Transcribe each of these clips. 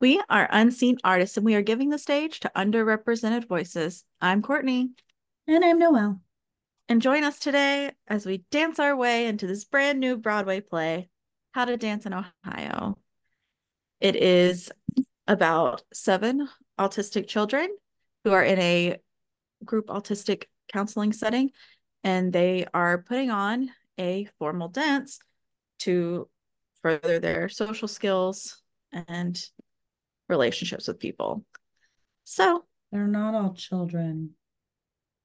We are unseen artists and we are giving the stage to underrepresented voices. I'm Courtney. And I'm Noelle. And join us today as we dance our way into this brand new Broadway play, How to Dance in Ohio. It is about seven autistic children who are in a group autistic counseling setting, and they are putting on a formal dance to further their social skills and relationships with people. So they're not all children.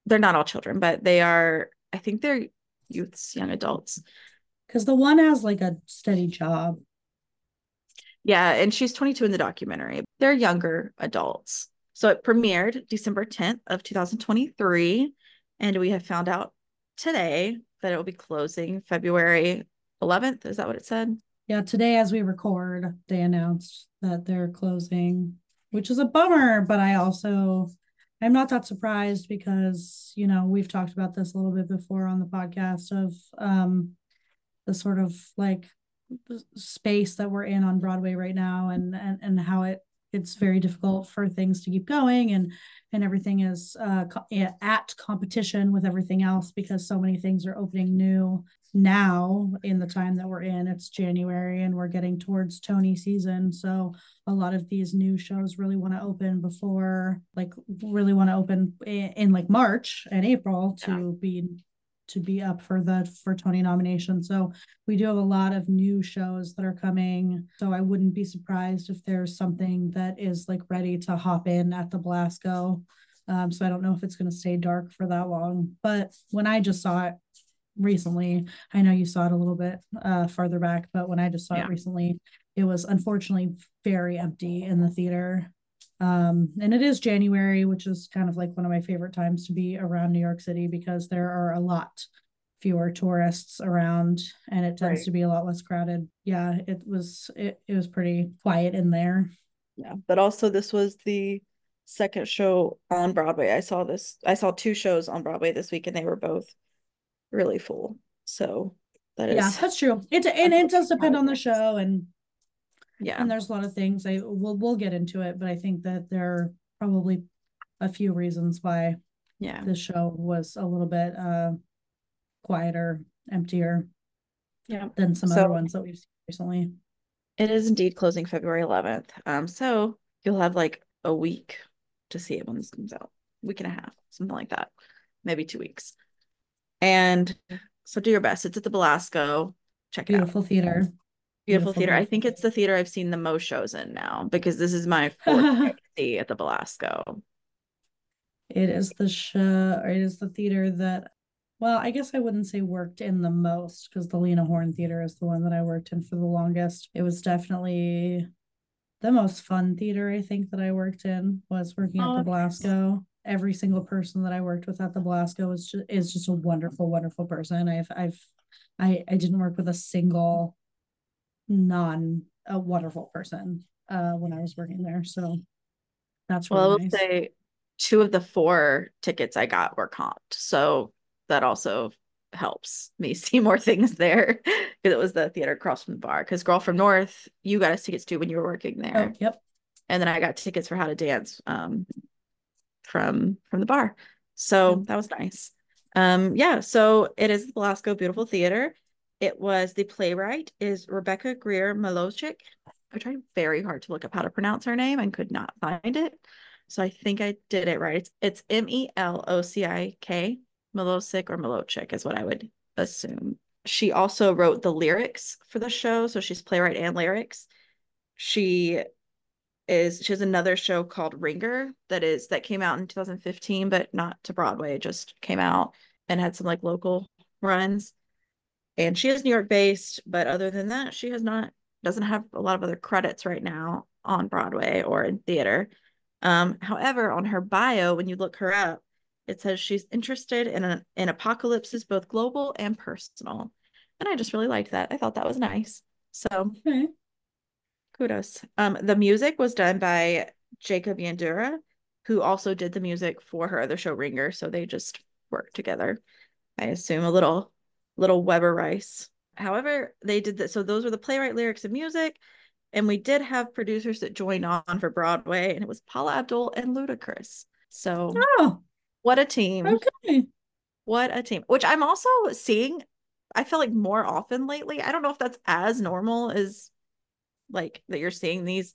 They're not all children, but they are, I think they're youths, young adults. Because the one has like a steady job. Yeah, and she's 22 in the documentary. They're younger adults. So it premiered December 10th of 2023 and we have found out today that it will be closing February 11th. Is that what it said? Yeah, today as we record, they announced that they're closing, which is a bummer, but I also I'm not that surprised because, you know, we've talked about this a little bit before on the podcast of um the sort of like space that we're in on Broadway right now and and, and how it it's very difficult for things to keep going and and everything is uh, co- at competition with everything else because so many things are opening new now in the time that we're in it's january and we're getting towards tony season. So a lot of these new shows really want to open before like really want to open in, in, like march and april to yeah. be to be up for the for tony nomination. So we do have a lot of new shows that are coming. So i wouldn't be surprised if there's something that is like ready to hop in at the belasco um, so i don't know if it's going to stay dark for that long. But when i just saw it recently. I know you saw it a little bit uh, farther back, but when I just saw yeah. it recently, it was unfortunately very empty in the theater. Um, and it is January, which is kind of like one of my favorite times to be around New York City because there are a lot fewer tourists around and it tends right. to be a lot less crowded. Yeah, it was it, it was pretty quiet in there. Yeah, but also this was the second show on Broadway. I saw this I saw two shows on Broadway this week and they were both really full. So that is yeah, that's true. It and it does depend on the show and yeah, and there's a lot of things. I we'll we'll get into it, but I think that there are probably a few reasons why yeah the show was a little bit uh quieter, emptier, yeah, than some so, other ones that we've seen recently. It is indeed closing February 11th. Um, so you'll have like a week to see it when this comes out, week and a half, something like that, maybe two weeks. And so do your best. It's at the Belasco. Check it out. Beautiful out. theater. Beautiful, Beautiful theater. I think it's the theater I've seen the most shows in now because this is my fourth see at the Belasco. It is the show, or it is the theater that, well, I guess I wouldn't say worked in the most because the Lena Horne Theater is the one that I worked in for the longest. It was definitely the most fun theater I think that I worked in was working at oh, the Belasco every single person that I worked with at the Belasco is just is just a wonderful, wonderful person. I've I've I I didn't work with a single non a wonderful person uh when I was working there. So that's really well, I will nice. say two of the four tickets I got were comped. So that also helps me see more things there because it was the theater across from the bar. Because Girl from North, you got us tickets too when you were working there. Oh, yep. And then I got tickets for How to Dance um, from from the bar. So mm-hmm. that was nice. Um, yeah, so it is the Belasco Beautiful Theater. It was the playwright is Rebekah Greer Melocik. I tried very hard to look up how to pronounce her name and could not find it. So I think I did it right. It's it's M E L O C I K Melocik or Melocik is what I would assume. She also wrote the lyrics for the show, so she's playwright and lyrics. She is she has another show called Ringer that is that came out in 2015, but not to Broadway, just came out and had some like local runs. And she is New York based, but other than that, she has not doesn't have a lot of other credits right now on Broadway or in theater. Um, however, on her bio, when you look her up, it says she's interested in a, in apocalypses, both global and personal. And I just really liked that. I thought that was nice. So okay kudos. Um, the music was done by Jacob Yandura, who also did the music for her other show Ringer. So they just worked together. I assume a little, little Webber Rice. However, they did that. So those were the playwright lyrics and music. And we did have producers that joined on for Broadway, and it was Paula Abdul and Ludacris. So, oh, what a team! Okay, what a team. Which I'm also seeing. I feel like more often lately. I don't know if that's as normal as like that you're seeing these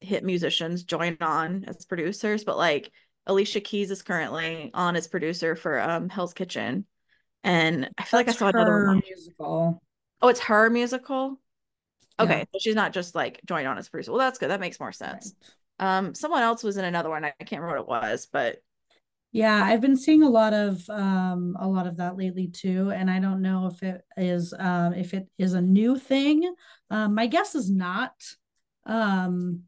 hit musicians join on as producers, but like Alicia Keys is currently on as producer for um Hell's Kitchen. And I feel That's like I saw another one. musical. Oh, it's her musical. Okay, yeah. so she's not just like joined on as producer. Well, that's good. That makes more sense. Right. Um, someone else was in another one. I can't remember what it was, but yeah, I've been seeing a lot of um a lot of that lately too, and I don't know if it is um if it is a new thing. Um, my guess is not. Um,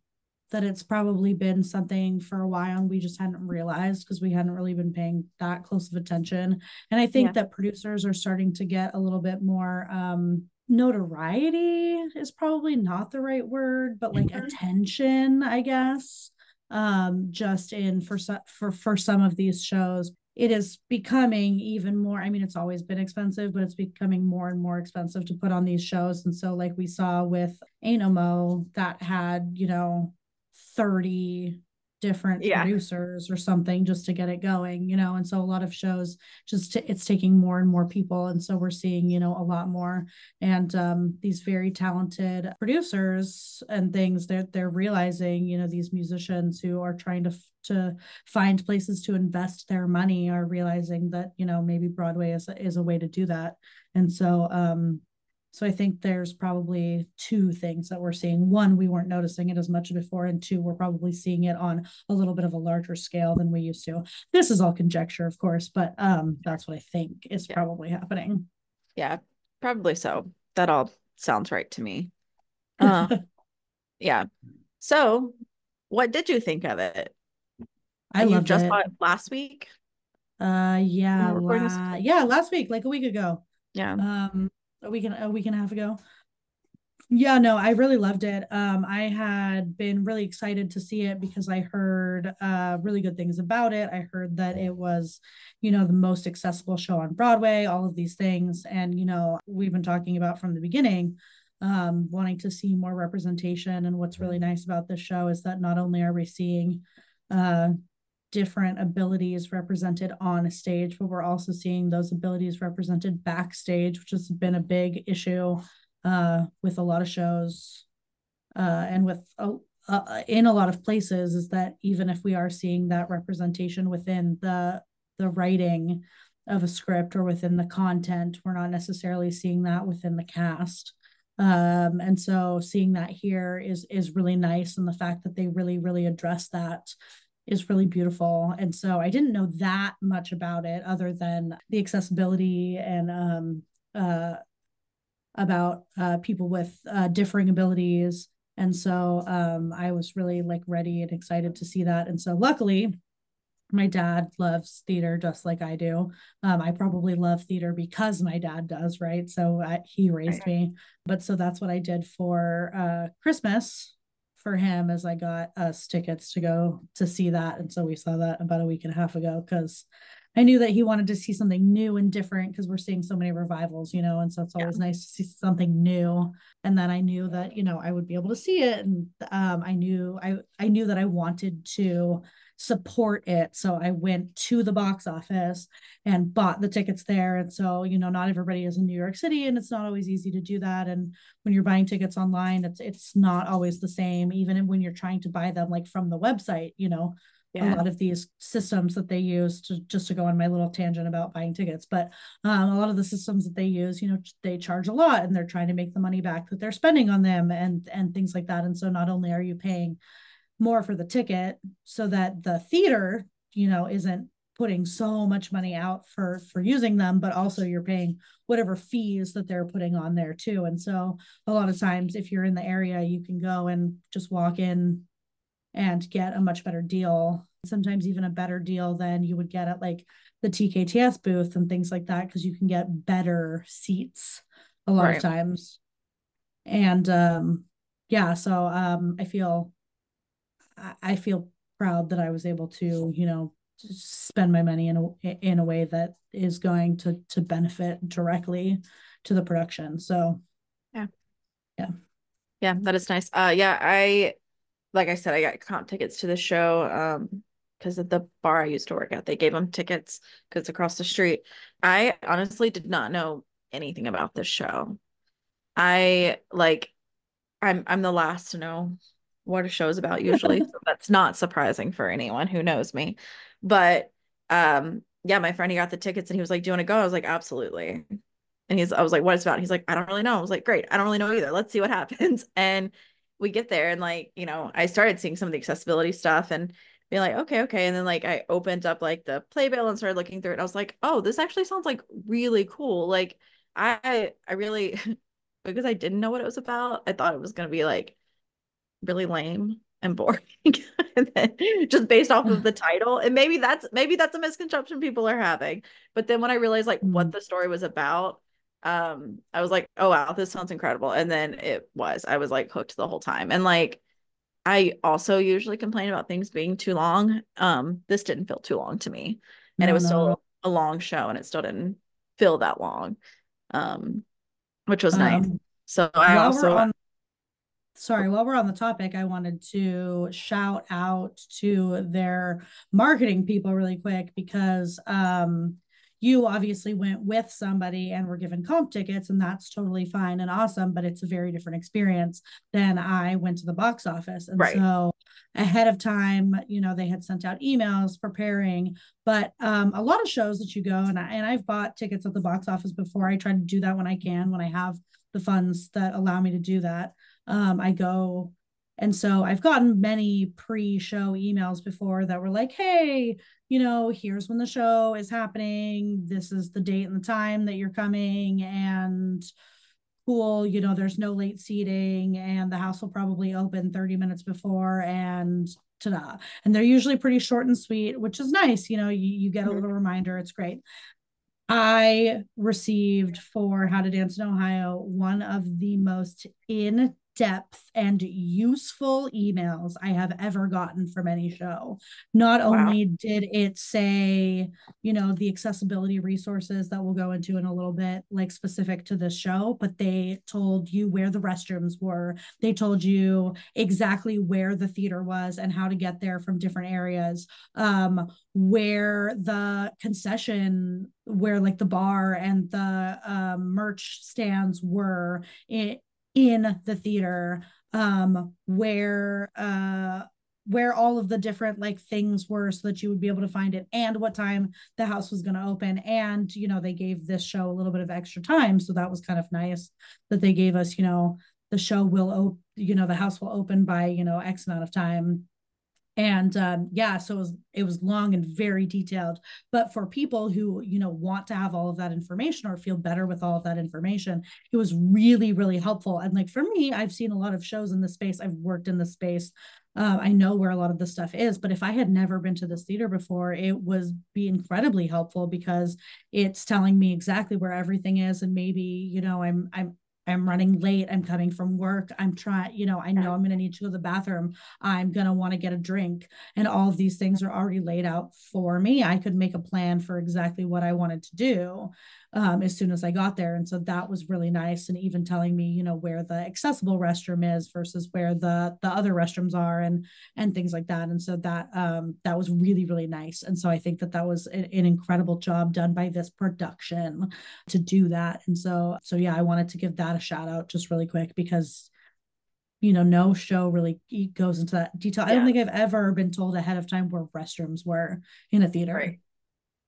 that it's probably been something for a while and we just hadn't realized because we hadn't really been paying that close of attention. And I think yeah. that producers are starting to get a little bit more um notoriety is probably not the right word, but like mm-hmm. attention, I guess. Um, just in for for for some of these shows, it is becoming even more. I mean, it's always been expensive, but it's becoming more and more expensive to put on these shows. And so, like we saw with Ain't No Mo, that had you know 30 different yeah. producers or something just to get it going you know and so a lot of shows just t- it's taking more and more people and so we're seeing you know a lot more and um, these very talented producers and things they're they're realizing you know these musicians who are trying to to find places to invest their money are realizing that you know maybe broadway is a, is a way to do that and so um so I think there's probably two things that we're seeing. One, we weren't noticing it as much before, and two, we're probably seeing it on a little bit of a larger scale than we used to. This is all conjecture, of course, but um, that's what I think is yeah. probably happening. Yeah, probably so. That all sounds right to me. Uh, yeah. So, what did you think of it? I love just it. last week. Uh, yeah, la- yeah, last week, like a week ago. Yeah. Um, a week and a week and a half ago. Yeah, no, I really loved it. Um, I had been really excited to see it because I heard uh, really good things about it. I heard that it was, you know, the most accessible show on Broadway, all of these things. And, you know, we've been talking about from the beginning, um, wanting to see more representation. And what's really nice about this show is that not only are we seeing uh, different abilities represented on a stage, but we're also seeing those abilities represented backstage, which has been a big issue uh, with a lot of shows uh, and with uh, in a lot of places. Is that even if we are seeing that representation within the the writing of a script or within the content, we're not necessarily seeing that within the cast. Um, and so seeing that here is is really nice and the fact that they really really address that is really beautiful. And so I didn't know that much about it other than the accessibility and um, uh, about uh, people with uh, differing abilities. And so um, I was really like ready and excited to see that. And so luckily, my dad loves theater just like I do. Um, I probably love theater because my dad does, right? So I, he raised me. But so that's what I did for uh, Christmas for him as I got us tickets to go to see that. And so we saw that about a week and a half ago because I knew that he wanted to see something new and different because we're seeing so many revivals, you know, and so it's always yeah. nice to see something new. And then I knew that, you know, I would be able to see it. And um, I knew I I knew that I wanted to support it. So I went to the box office and bought the tickets there. And so, you know, not everybody is in New York City and it's not always easy to do that. And when you're buying tickets online, it's it's not always the same, even when you're trying to buy them like from the website, you know. Yeah. a lot of these systems that they use to just to go on my little tangent about buying tickets but um, a lot of the systems that they use you know they charge a lot and they're trying to make the money back that they're spending on them and and things like that and so not only are you paying more for the ticket so that the theater you know isn't putting so much money out for for using them but also you're paying whatever fees that they're putting on there too and so a lot of times if you're in the area you can go and just walk in and get a much better deal sometimes even a better deal than you would get at like the TKTS booth and things like that because you can get better seats a lot right. of times and um yeah so um I feel I feel proud that I was able to, you know, spend my money in a in a way that is going to to benefit directly to the production. So, yeah, yeah, Yeah, that is nice. Uh yeah, I like I said, I got comp tickets to the show um because of the bar I used to work at. They gave them tickets because across the street. I honestly did not know anything about this show. I like I'm I'm the last to know what a show is about usually. so that's not surprising for anyone who knows me. But um yeah, my friend he got the tickets and he was like, Do you want to go? I was like, Absolutely. And he's I was like, What is it about? He's like, I don't really know. I was like, Great, I don't really know either. Let's see what happens. And we get there and like, you know, I started seeing some of the accessibility stuff and being like, okay, okay. And then like I opened up like the playbill and started looking through it. And I was like, oh, this actually sounds like really cool. Like I I really because I didn't know what it was about, I thought it was gonna be like really lame and boring. and just based off of the title. And maybe that's maybe that's a misconception people are having. But then when I realized like mm-hmm. what the story was about, um, I was like, oh wow, this sounds incredible. And then it was. I was like hooked the whole time. And like I also usually complain about things being too long. Um, this didn't feel too long to me. And no, it was no. still a long show and it still didn't feel that long. Um, which was nice. Um, so I also on, sorry, while we're on the topic, I wanted to shout out to their marketing people really quick because um you obviously went with somebody and were given comp tickets and that's totally fine and awesome but it's a very different experience than i went to the box office. And right. so ahead of time you know they had sent out emails preparing but um, a lot of shows that you go and, I, and i've bought tickets at the box office before. I try to do that when i can when i have the funds that allow me to do that um, i go and so I've gotten many pre show emails before that were like, hey, you know, here's when the show is happening. This is the date and the time that you're coming. And cool, you know, there's no late seating and the house will probably open 30 minutes before and ta-da. And they're usually pretty short and sweet, which is nice. You know, you, you get a mm-hmm. little reminder. It's great. I received for How to Dance in Ohio one of the most in depth and useful emails I have ever gotten from any show. Not wow. only did it say, you know, the accessibility resources that we'll go into in a little bit, like specific to this show, but they told you where the restrooms were. They told you exactly where the theater was and how to get there from different areas. Um, where the concession where like the bar and the um, merch stands were it in the theater um where uh where all of the different like things were so that you would be able to find it and what time the house was going to open. And you know they gave this show a little bit of extra time so that was kind of nice that they gave us you know the show will open you know the house will open by you know x amount of time and um, yeah so it was it was long and very detailed. But for people who you know want to have all of that information or feel better with all of that information it was really really helpful. And like for me i've seen a lot of shows in this space. I've worked in the space. Uh, i know where a lot of the stuff is. But if i had never been to this theater before it was be incredibly helpful because it's telling me exactly where everything is. And maybe you know i'm i'm I'm running late. I'm coming from work. I'm trying, you know, I know I'm going to need to go to the bathroom. I'm going to want to get a drink. And all of these things are already laid out for me. I could make a plan for exactly what I wanted to do um, as soon as I got there. And so that was really nice. And even telling me, you know, where the accessible restroom is versus where the the other restrooms are and and things like that. And so that um, that was really really nice. And so I think that that was an, an incredible job done by this production to do that. And so so yeah, I wanted to give that a shout out just really quick because you know, no show really goes into that detail. Yeah. I don't think I've ever been told ahead of time where restrooms were in a theater. Right.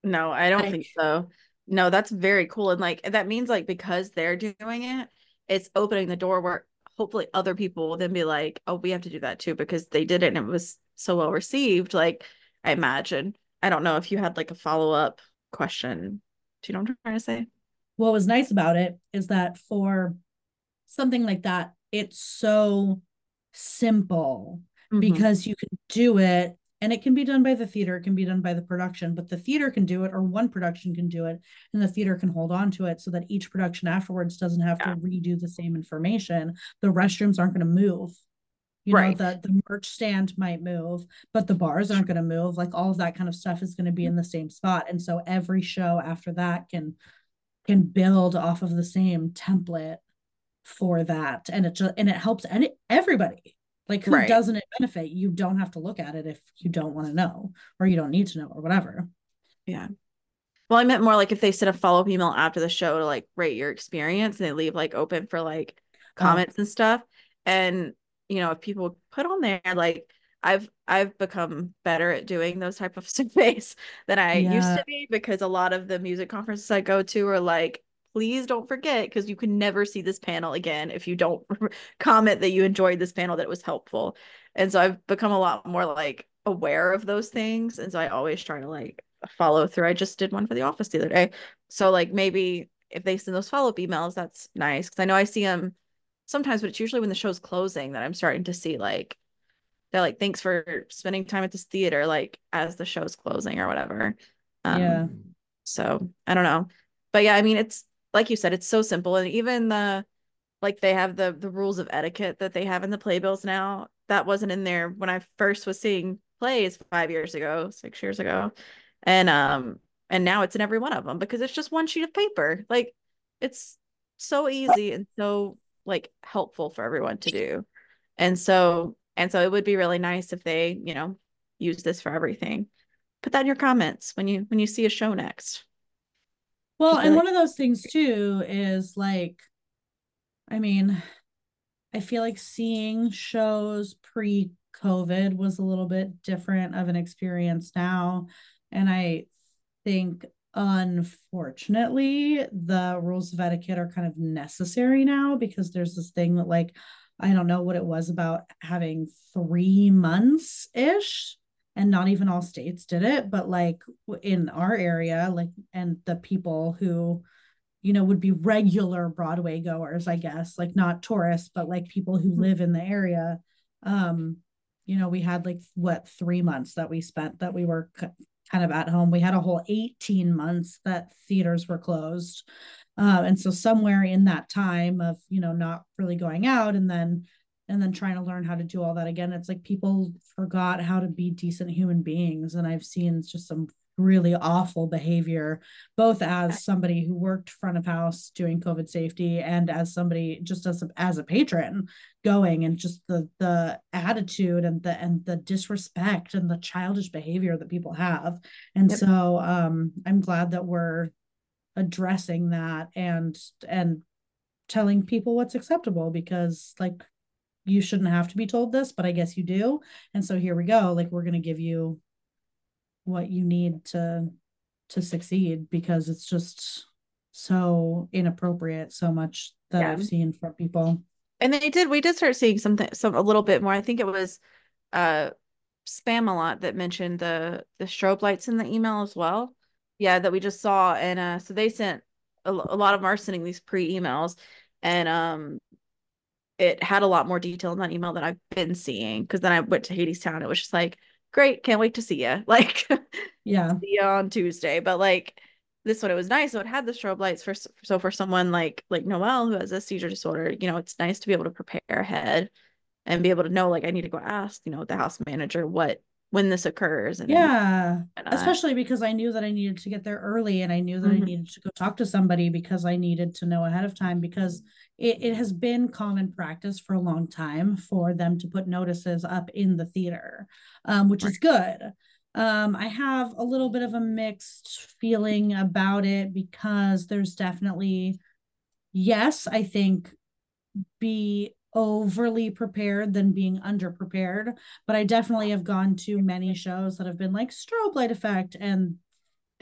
No, I don't I, think so. No, that's very cool. And like that means like because they're doing it, it's opening the door where hopefully other people will then be like, oh, we have to do that too because they did it and it was so well received. Like I imagine. I don't know if you had like a follow up question. Do you know what I'm trying to say? What was nice about it is that for something like that, it's so simple mm-hmm. because you can do it and it can be done by the theater it can be done by the production but the theater can do it or one production can do it and the theater can hold on to it so that each production afterwards doesn't have yeah. to redo the same information. The restrooms aren't going to move. You right. know the, the merch stand might move but the bars aren't going to move. Like all of that kind of stuff is going to be in the same spot. And so every show after that can can build off of the same template for that. And it just and it helps any everybody like who right. doesn't it benefit you don't have to look at it if you don't want to know or you don't need to know or whatever yeah well i meant more like if they send a follow-up email after the show to like rate your experience and they leave like open for like oh. comments oh. and stuff and you know if people put on there like I've I've become better at doing those type of surveys than I yeah. used to be because a lot of the music conferences I go to are like please don't forget because you can never see this panel again if you don't comment that you enjoyed this panel that it was helpful. And so I've become a lot more like aware of those things. And so I always try to like follow through. I just did one for the office the other day. So like maybe if they send those follow-up emails, that's nice. Cause I know I see them sometimes, but it's usually when the show's closing that I'm starting to see like they're like, thanks for spending time at this theater, like as the show's closing or whatever. Um, yeah. So I don't know. But yeah, I mean it's like you said, it's so simple. And even the like they have the the rules of etiquette that they have in the playbills now. That wasn't in there when I first was seeing plays five years ago, six years ago. And um and now it's in every one of them because it's just one sheet of paper. Like it's so easy and so like helpful for everyone to do. And so and so it would be really nice if they, you know, use this for everything. Put that in your comments when you when you see a show next. Well, and one of those things too is like, I mean, I feel like seeing shows pre COVID was a little bit different of an experience now. And I think unfortunately the rules of etiquette are kind of necessary now because there's this thing that like I don't know what it was about having three months ish and not even all states did it but like in our area like and the people who you know would be regular broadway goers i guess like not tourists but like people who mm-hmm. live in the area um you know we had like what 3 months that we spent that we were kind of at home we had a whole 18 months that theaters were closed uh, and so somewhere in that time of you know not really going out and then and then trying to learn how to do all that again. It's like people forgot how to be decent human beings and i've seen just some really awful behavior both as somebody who worked front of house doing covid safety and as somebody just as a, as a patron going and just the the attitude and the and the disrespect and the childish behavior that people have. And yep. so um i'm glad that we're addressing that and and telling people what's acceptable because like you shouldn't have to be told this, but I guess you do. And so here we go. Like we're going to give you what you need to to succeed because it's just so inappropriate so much that yeah. I've seen from people. And they did we did start seeing something some a little bit more. I think it was uh Spamalot that mentioned the the strobe lights in the email as well. Yeah, that we just saw and uh so they sent a, a lot of them are sending these pre emails and um it had a lot more detail in that email than I've been seeing. Cause then I went to Hadestown. It was just like, great, can't wait to see you. Like, yeah, see you on Tuesday. But like this one, it was nice. So it had the strobe lights for so for someone like like Noelle who has a seizure disorder, you know, it's nice to be able to prepare ahead and be able to know like I need to go ask, you know, the house manager what when this occurs and yeah and, uh, especially because i knew that i needed to get there early and i knew that mm-hmm. i needed to go talk to somebody because i needed to know ahead of time because it, it has been common practice for a long time for them to put notices up in the theater um, which right. is good um, i have a little bit of a mixed feeling about it because there's definitely yes i think be overly prepared than being underprepared. But I definitely have gone to many shows that have been like strobe light effect and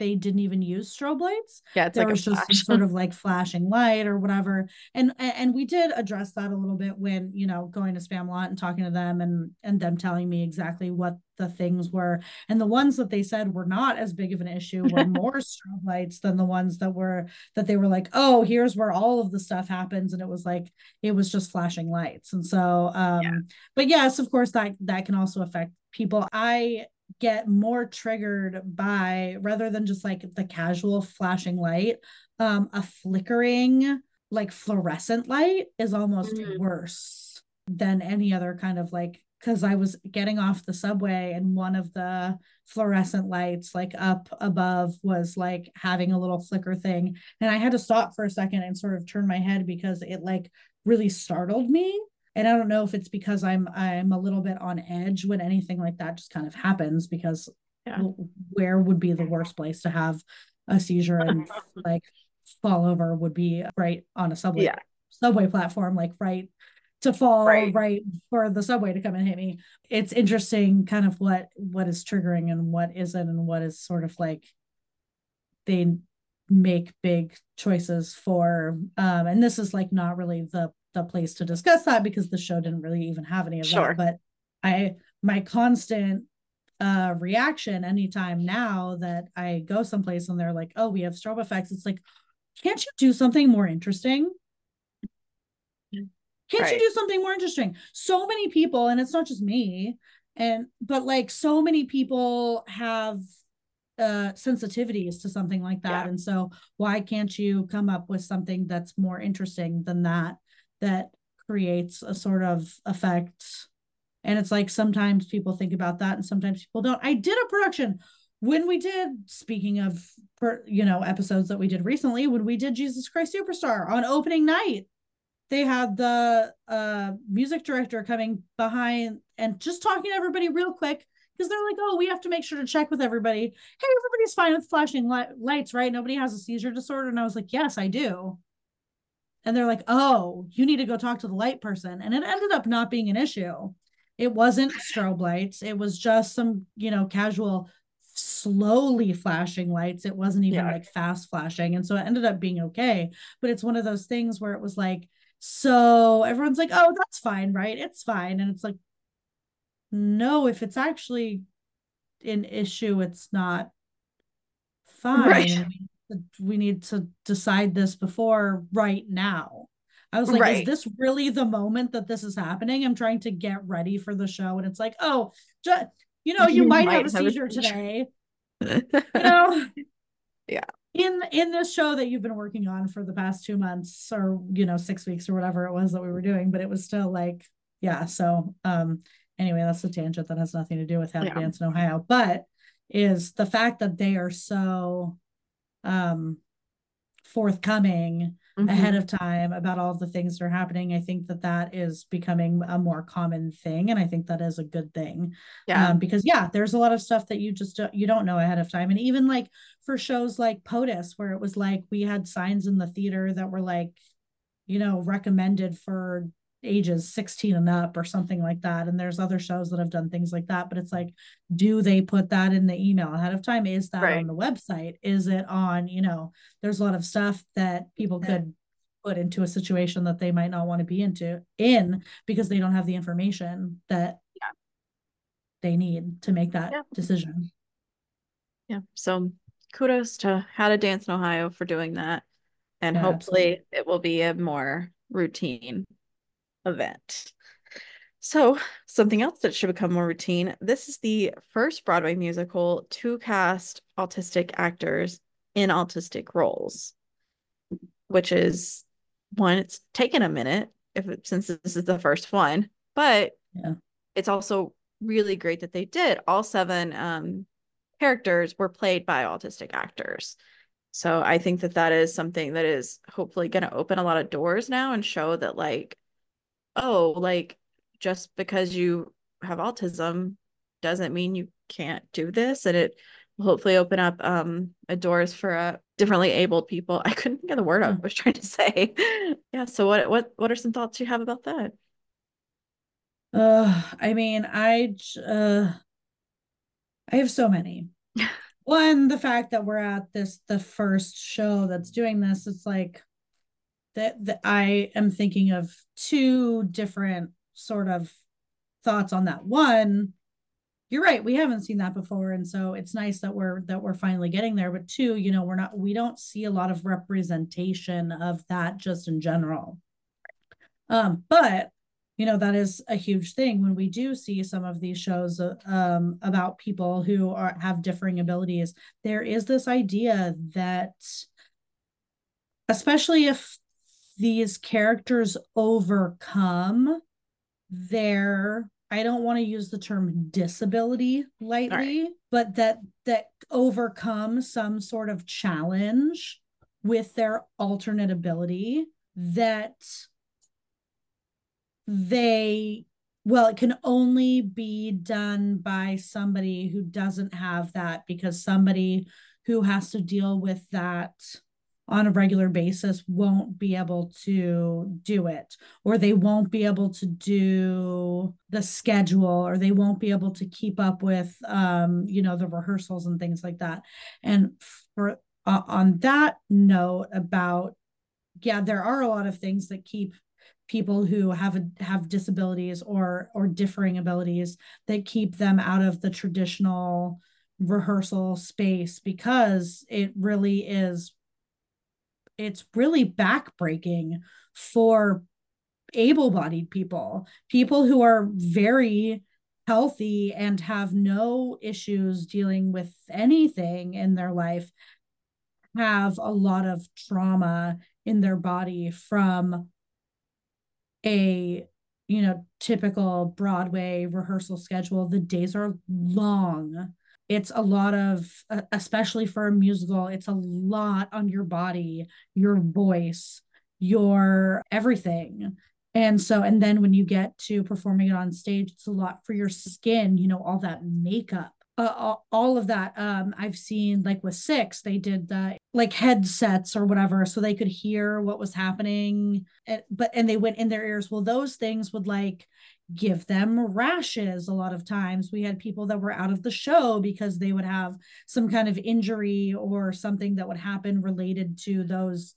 they didn't even use strobe lights. Yeah, it's there like was just sort of like flashing light or whatever. And and we did address that a little bit when you know going to Spamalot and talking to them and and them telling me exactly what the things were. And the ones that they said were not as big of an issue were more strobe lights than the ones that were that they were like, oh, here's where all of the stuff happens, and it was like it was just flashing lights. And so, um, yeah. but yes, of course that that can also affect people. I get more triggered by rather than just like the casual flashing light um a flickering like fluorescent light is almost mm-hmm. worse than any other kind of like because I was getting off the subway and one of the fluorescent lights like up above was like having a little flicker thing and I had to stop for a second and sort of turn my head because it like really startled me and i don't know if it's because i'm i'm a little bit on edge when anything like that just kind of happens because yeah. where would be the worst place to have a seizure and like fall over would be right on a subway yeah. subway platform like right to fall right. right for the subway to come and hit me it's interesting kind of what what is triggering and what isn't and what is sort of like they make big choices for um and this is like not really the the place to discuss that because the show didn't really even have any of sure. that but i my constant uh reaction anytime now that i go someplace and they're like oh we have strobe effects it's like can't you do something more interesting can't right. you do something more interesting so many people and it's not just me and but like so many people have uh sensitivities to something like that yeah. and so why can't you come up with something that's more interesting than that that creates a sort of effect and it's like sometimes people think about that and sometimes people don't i did a production when we did speaking of you know episodes that we did recently when we did jesus christ superstar on opening night they had the uh music director coming behind and just talking to everybody real quick because they're like, oh, we have to make sure to check with everybody. Hey, everybody's fine with flashing lights, right? Nobody has a seizure disorder. And I was like, yes, I do. And they're like, oh, you need to go talk to the light person. And it ended up not being an issue. It wasn't strobe lights. It was just some, you know, casual, slowly flashing lights. It wasn't even yeah. like fast flashing. And so it ended up being okay. But it's one of those things where it was like, so everyone's like, oh, that's fine, right? It's fine. And it's like, no, if it's actually an issue, it's not fine. Right. We need to decide this before right now. I was like, right. is this really the moment that this is happening? I'm trying to get ready for the show. And it's like, oh, just, you know, you, you might, might, have a seizure a today. you know? Yeah. In in this show that you've been working on for the past two months or you know, six weeks or whatever it was that we were doing, but it was still like, yeah. So um anyway, that's a tangent that has nothing to do with how yeah. to dance in Ohio, but is the fact that they are so um forthcoming mm-hmm. ahead of time about all the things that are happening. I think that that is becoming a more common thing and i think that is a good thing. Yeah. Um, because yeah there's a lot of stuff that you just don't, you don't know ahead of time. And even like for shows like potus where it was like we had signs in the theater that were like you know recommended for ages 16 and up or something like that and there's other shows that have done things like that but it's like do they put that in the email ahead of time is that right. on the website is it on you know there's a lot of stuff that people could put into a situation that they might not want to be into in because they don't have the information that yeah. they need to make that yeah. decision yeah so kudos to how to dance in ohio for doing that and yeah, hopefully absolutely. it will be a more routine event. So, something else that should become more routine this is the first Broadway musical to cast autistic actors in autistic roles, which is one, it's taken a minute if it, since this is the first one, but yeah. it's also really great that they did. All seven um, characters were played by autistic actors. So I think that that is something that is hopefully going to open a lot of doors now and show that like oh, like just because you have autism doesn't mean you can't do this. And it will hopefully open up um doors for uh, differently abled people. I couldn't get the word I was trying to say. yeah. So what what what are some thoughts you have about that? Uh I mean, I uh I have so many. One, the fact that we're at this the first show that's doing this, it's like that, that I am thinking of two different sort of thoughts on that. One, you're right, we haven't seen that before, and so it's nice that we're that we're finally getting there. But two, you know, we're not we don't see a lot of representation of that just in general. Um, but you know that is a huge thing when we do see some of these shows uh, um, about people who are have differing abilities there is this idea that especially if these characters overcome their I don't want to use the term disability lightly, right. but that that overcome some sort of challenge with their alternate ability that they well it can only be done by somebody who doesn't have that because somebody who has to deal with that on a regular basis won't be able to do it or they won't be able to do the schedule or they won't be able to keep up with um you know the rehearsals and things like that. And for uh, on that note about yeah there are a lot of things that keep people who have a, have disabilities or or differing abilities that keep them out of the traditional rehearsal space because it really is it's really backbreaking for able-bodied people people who are very healthy and have no issues dealing with anything in their life have a lot of trauma in their body from a you know typical broadway rehearsal schedule. The days are long it's a lot of especially for a musical it's a lot on your body your voice your everything. And so and then when you get to performing it on stage it's a lot for your skin you know all that makeup uh, all of that. Um i've seen like with six they did the like headsets or whatever so they could hear what was happening and, but and they went in their ears. Well those things would like give them rashes a lot of times. We had people that were out of the show because they would have some kind of injury or something that would happen related to those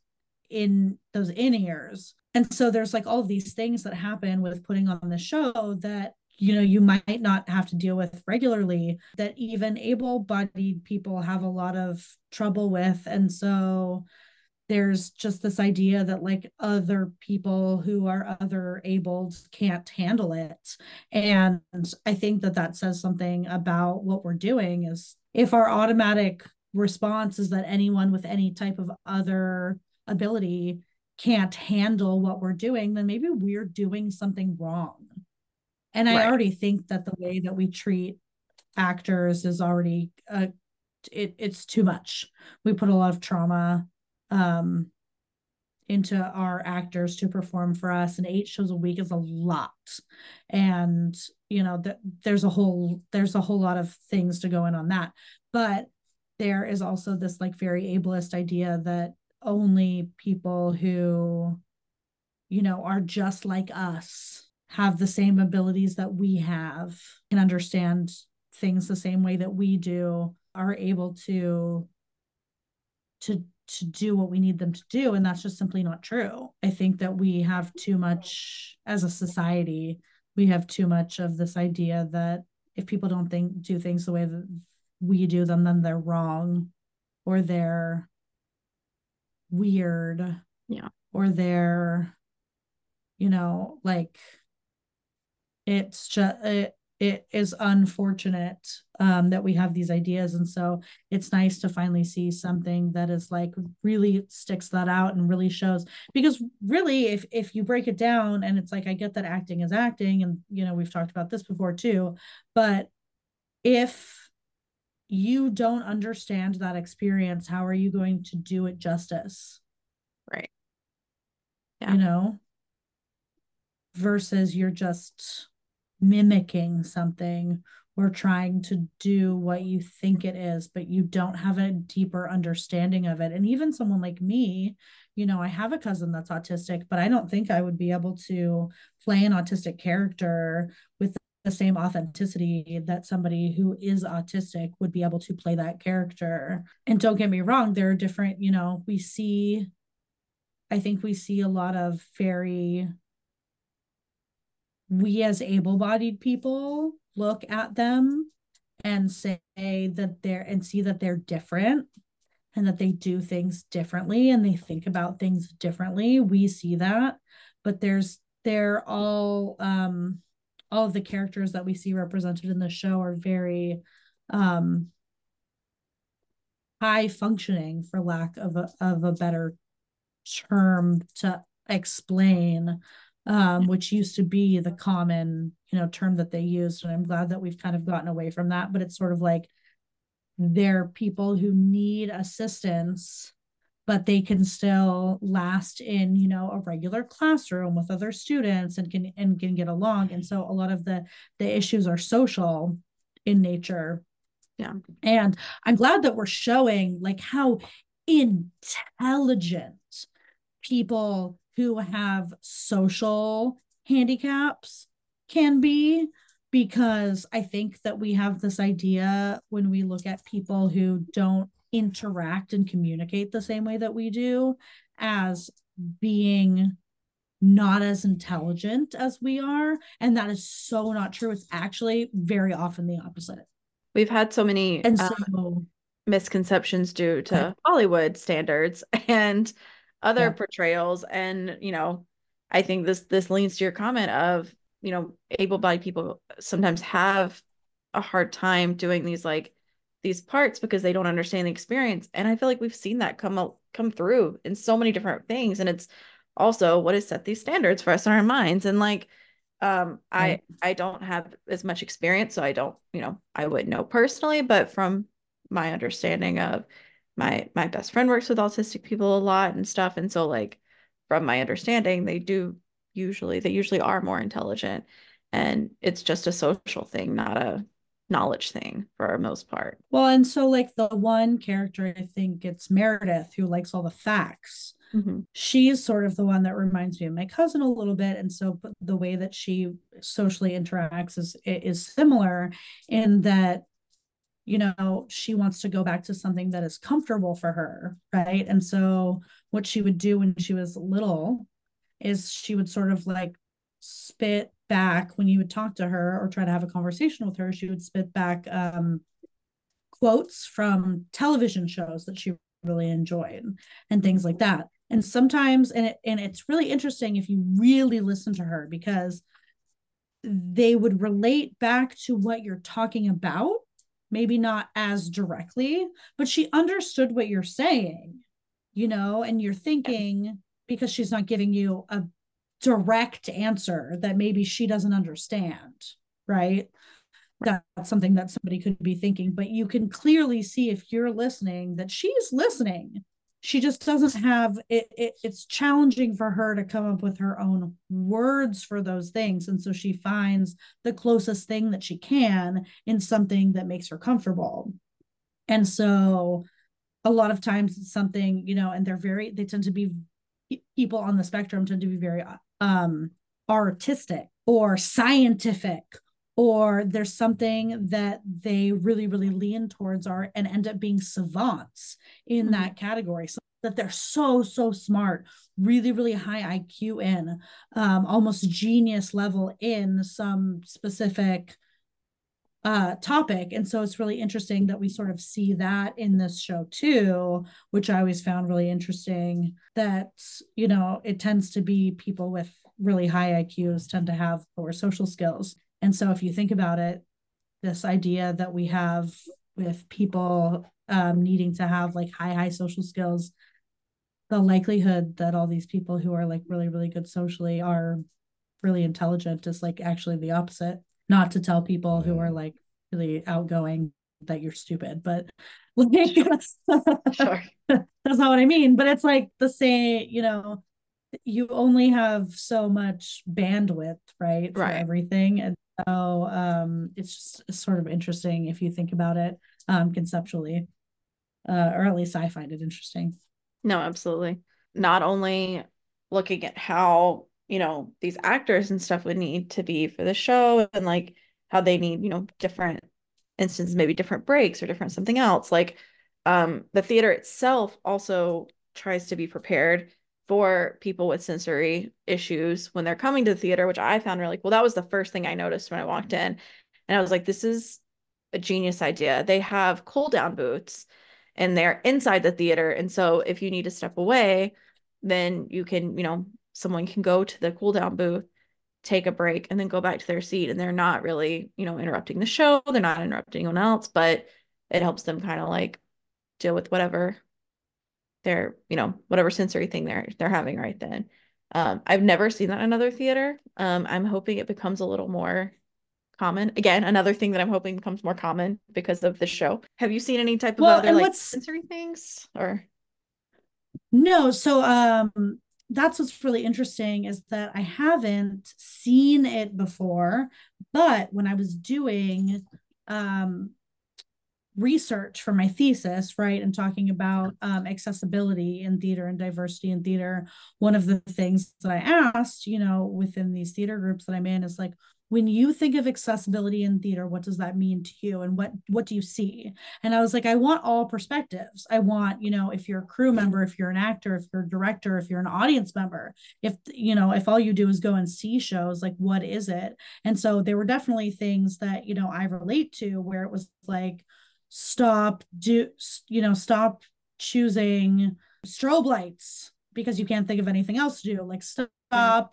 in those in ears and so there's like all of these things that happen with putting on the show that you know you might not have to deal with regularly that even able-bodied people have a lot of trouble with. And so there's just this idea that like other people who are other abled can't handle it. And i think that that says something about what we're doing is if our automatic response is that anyone with any type of other ability can't handle what we're doing then maybe we're doing something wrong. And i already think that the way that we treat actors is already uh, it, it's too much. We put a lot of trauma um, into our actors to perform for us. And eight shows a week is a lot. And you know that there's a whole there's a whole lot of things to go in on that. But there is also this like very ableist idea that only people who you know are just like us have the same abilities that we have can understand things the same way that we do are able to to to do what we need them to do and that's just simply not true. I think that we have too much as a society we have too much of this idea that if people don't think do things the way that we do them then they're wrong or they're weird yeah. or they're you know like it's just it, it is unfortunate um, that we have these ideas. And so it's nice to finally see something that is like really sticks that out and really shows. Because really if if you break it down and it's like i get that acting is acting and you know we've talked about this before too but if you don't understand that experience how are you going to do it justice? Right. Yeah. you know? Versus you're just mimicking something or trying to do what you think it is, but you don't have a deeper understanding of it. And even someone like me, you know, I have a cousin that's autistic, but I don't think I would be able to play an autistic character with the same authenticity that somebody who is autistic would be able to play that character. And don't get me wrong, there are different, you know, we see, I think we see a lot of very we as able-bodied people look at them and say that they're and see that they're different and that they do things differently and they think about things differently we see that. But there's they're all um all of the characters that we see represented in the show are very um high functioning for lack of a, of a better term to explain um, which used to be the common, you know, term that they used. And I'm glad that we've kind of gotten away from that. But it's sort of like they're people who need assistance but they can still last in you know a regular classroom with other students and can and can get along and so a lot of the the issues are social in nature yeah and i'm glad that we're showing like how intelligent people who have social handicaps can be because I think that we have this idea when we look at people who don't interact and communicate the same way that we do as being not as intelligent as we are. And that is so not true. It's actually very often the opposite. We've had so many and uh, so, misconceptions due to Hollywood standards and other yeah. portrayals. And, you know, I think this this leans to your comment of you know able-bodied people sometimes have a hard time doing these like these parts because they don't understand the experience and i feel like we've seen that come out come through in so many different things and it's also what has set these standards for us in our minds and like um right. i i don't have as much experience so i don't you know i wouldn't know personally but from my understanding of my my best friend works with autistic people a lot and stuff and so like from my understanding they do usually they usually are more intelligent and it's just a social thing not a knowledge thing for the most part well and so like the one character i think it's meredith who likes all the facts mm-hmm. she's sort of the one that reminds me of my cousin a little bit and so the way that she socially interacts is is similar in that you know she wants to go back to something that is comfortable for her right? And so what she would do when she was little is she would sort of like spit back when you would talk to her or try to have a conversation with her she would spit back um, quotes from television shows that she really enjoyed and things like that. And sometimes and it, and it's really interesting if you really listen to her because they would relate back to what you're talking about maybe not as directly but she understood what you're saying you know and you're thinking because she's not giving you a direct answer that maybe she doesn't understand, right? That's something that somebody could be thinking, but you can clearly see if you're listening that she's listening. She just doesn't have it, it. It's challenging for her to come up with her own words for those things. And so she finds the closest thing that she can in something that makes her comfortable. And so a lot of times it's something, you know, and they're very, they tend to be people on the spectrum tend to be very um, artistic or scientific or there's something that they really really lean towards are and end up being savants in mm-hmm. that category so that they're so so smart really really high iq in um, almost genius level in some specific uh, topic. And so it's really interesting that we sort of see that in this show too, which I always found really interesting that, you know, it tends to be people with really high IQs tend to have lower social skills. And so if you think about it, this idea that we have with people um, needing to have like high, high social skills, the likelihood that all these people who are like really, really good socially are really intelligent is like actually the opposite not to tell people who are like really outgoing that you're stupid, but like sure. that's not what I mean. But it's like the same, you know, you only have so much bandwidth, right? For right. everything. And so um it's just sort of interesting if you think about it um conceptually. Uh, or at least I find it interesting. No, absolutely. Not only looking at how you know these actors and stuff would need to be for the show and like how they need you know different instances maybe different breaks or different something else like um the theater itself also tries to be prepared for people with sensory issues when they're coming to the theater which i found really cool. That was the first thing i noticed when i walked in. And i was like this is a genius idea. They have cool down booths and they're inside the theater. And so if you need to step away then you can you know someone can go to the cool down booth take a break and then go back to their seat. And they're not really you know interrupting the show. They're not interrupting anyone else but it helps them kind of like deal with whatever their you know whatever sensory thing they're they're having right then. Um, i've never seen that in another theater. Um, i'm hoping it becomes a little more common. Again another thing that i'm hoping becomes more common because of the show. Have you seen any type of well, other like sensory things or? No, so um that's what's really interesting is that I haven't seen it before, but when I was doing um research for my thesis, right, and talking about um, accessibility in theater and diversity in theater, one of the things that I asked, you know, within these theater groups that I'm in is like, when you think of accessibility in theater what does that mean to you? And what what do you see? And i was like i want all perspectives. I want you know if you're a crew member if you're an actor if you're a director if you're an audience member if you know if all you do is go and see shows like what is it? And so there were definitely things that you know i relate to where it was like stop do you know stop choosing strobe lights because you can't think of anything else to do like stop mm-hmm.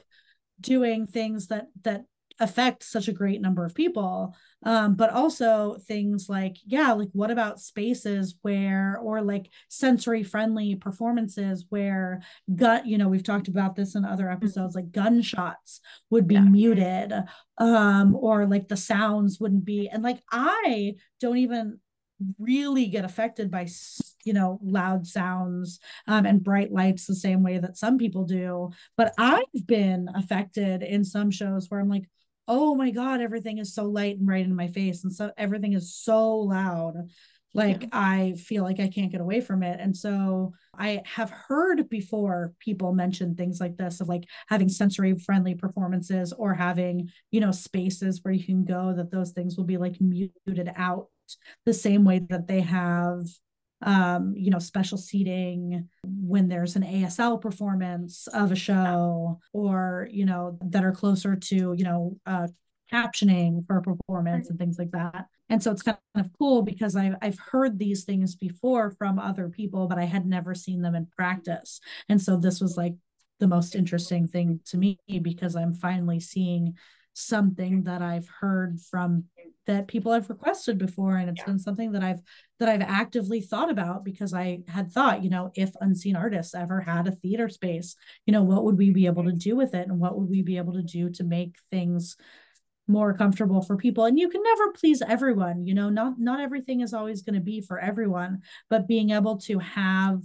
doing things that that affect such a great number of people um, but also things like yeah like what about spaces where or like sensory friendly performances where gut you know we've talked about this in other mm-hmm. episodes like gunshots would be yeah. muted um or like the sounds wouldn't be and like i don't even really get affected by you know loud sounds um, and bright lights the same way that some people do. But i've been affected in some shows where i'm like oh my god everything is so light and right in my face and so everything is so loud. Like yeah. i feel like i can't get away from it. And so i have heard before people mention things like this of like having sensory friendly performances or having you know spaces where you can go that those things will be like muted out the same way that they have um, you know, special seating when there's an ASL performance of a show or, you know, that are closer to, you know, uh, captioning for a performance and things like that. And so it's kind of cool because I've, I've heard these things before from other people, but I had never seen them in practice. And so this was like the most interesting thing to me because I'm finally seeing something that I've heard from that people have requested before and it's yeah. been something that I've that I've actively thought about because I had thought, you know, if unseen artists ever had a theater space, you know, what would we be able to do with it and what would we be able to do to make things more comfortable for people and you can never please everyone you know not not everything is always going to be for everyone but being able to have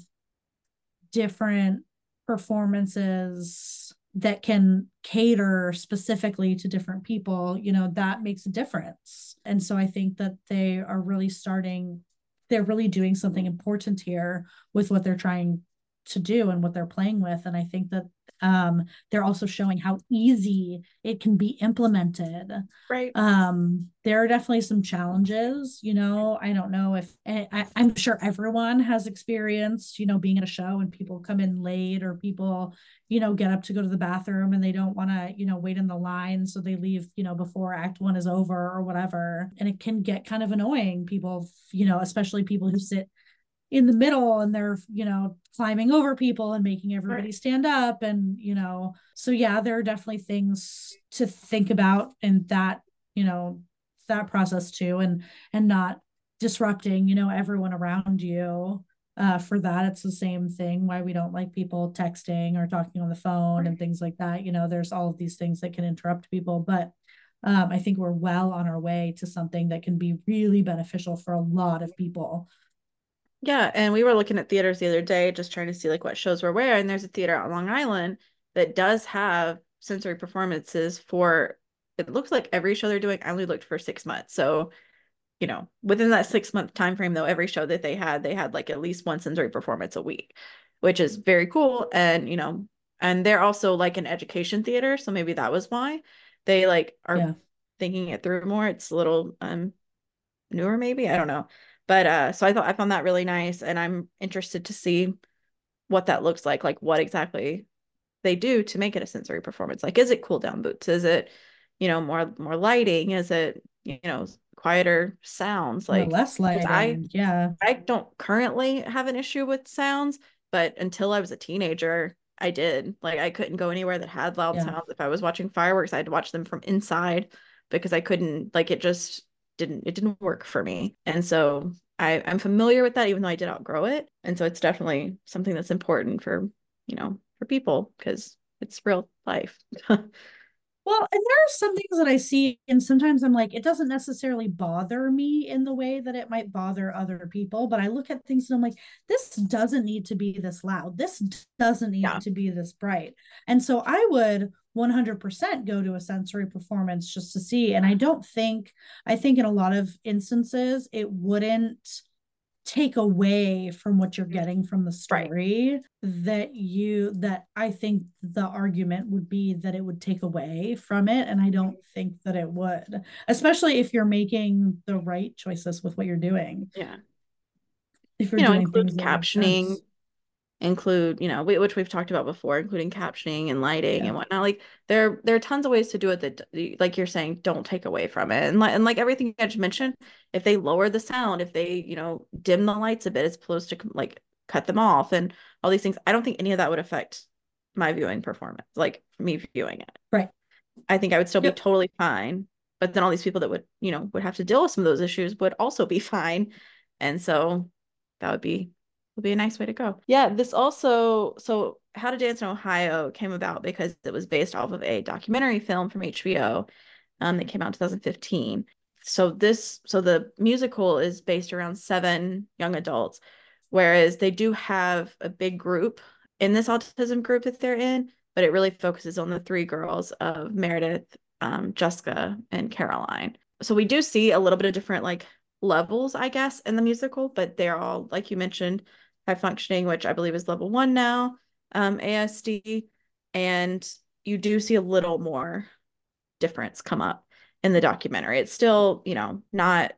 different performances that can cater specifically to different people, you know, that makes a difference. And so I think that they are really starting, they're really doing something important here with what they're trying to do and what they're playing with. And I think that um, they're also showing how easy it can be implemented. Right. Um, there are definitely some challenges. You know, I don't know if I, I'm sure everyone has experienced, you know, being at a show and people come in late or people, you know, get up to go to the bathroom and they don't want to, you know, wait in the line. So they leave, you know, before act one is over or whatever. And it can get kind of annoying. People, you know, especially people who sit in the middle and they're you know climbing over people and making everybody right. stand up and you know so yeah there are definitely things to think about in that you know that process too and and not disrupting you know everyone around you uh, for that it's the same thing why we don't like people texting or talking on the phone right. and things like that you know there's all of these things that can interrupt people but um, i think we're well on our way to something that can be really beneficial for a lot of people yeah, and we were looking at theaters the other day, just trying to see like what shows were where. And there's a theater on Long Island that does have sensory performances for it looks like every show they're doing. I only looked for six months. So, you know, within that six month time frame though, every show that they had, they had like at least one sensory performance a week, which is very cool. And, you know, and they're also like an education theater. So maybe that was why they like are yeah. thinking it through more. It's a little um newer, maybe. I don't know. But uh, so I thought I found that really nice, and I'm interested to see what that looks like, like what exactly they do to make it a sensory performance. Like, is it cool down boots? Is it, you know, more more lighting? Is it, you know, quieter sounds? Like less lighting. I, yeah. I don't currently have an issue with sounds, but until I was a teenager, I did. Like I couldn't go anywhere that had loud yeah. sounds. If I was watching fireworks, I had to watch them from inside because I couldn't like it just didn't it didn't work for me. And so I, I'm familiar with that, even though I did outgrow it. And so it's definitely something that's important for, you know, for people because it's real life. Well, and there are some things that I see, and sometimes I'm like, it doesn't necessarily bother me in the way that it might bother other people. But I look at things and I'm like, this doesn't need to be this loud. This doesn't need yeah. to be this bright. And so I would 100% go to a sensory performance just to see. And I don't think, I think in a lot of instances, it wouldn't take away from what you're mm-hmm. getting from the story right. that you that I think the argument would be that it would take away from it and I don't mm-hmm. think that it would especially if you're making the right choices with what you're doing. Yeah. If you're you know, include captioning include you know which we've talked about before including captioning and lighting yeah. and whatnot like there there are tons of ways to do it that like you're saying don't take away from it and like, and like everything i just mentioned if they lower the sound if they you know dim the lights a bit as opposed to like cut them off and all these things i don't think any of that would affect my viewing performance like me viewing it right i think i would still yep. be totally fine but then all these people that would you know would have to deal with some of those issues would also be fine and so that would be would be a nice way to go. Yeah, this also so How to Dance in Ohio came about because it was based off of a documentary film from HBO um, that came out in 2015. So this so the musical is based around seven young adults, whereas they do have a big group in this autism group that they're in, but it really focuses on the three girls of Meredith, um, Jessica, and Caroline. So we do see a little bit of different like levels, I guess, in the musical, but they're all, like you mentioned, high functioning, which I believe is level one now, um, ASD. And you do see a little more difference come up in the documentary. It's still, you know, not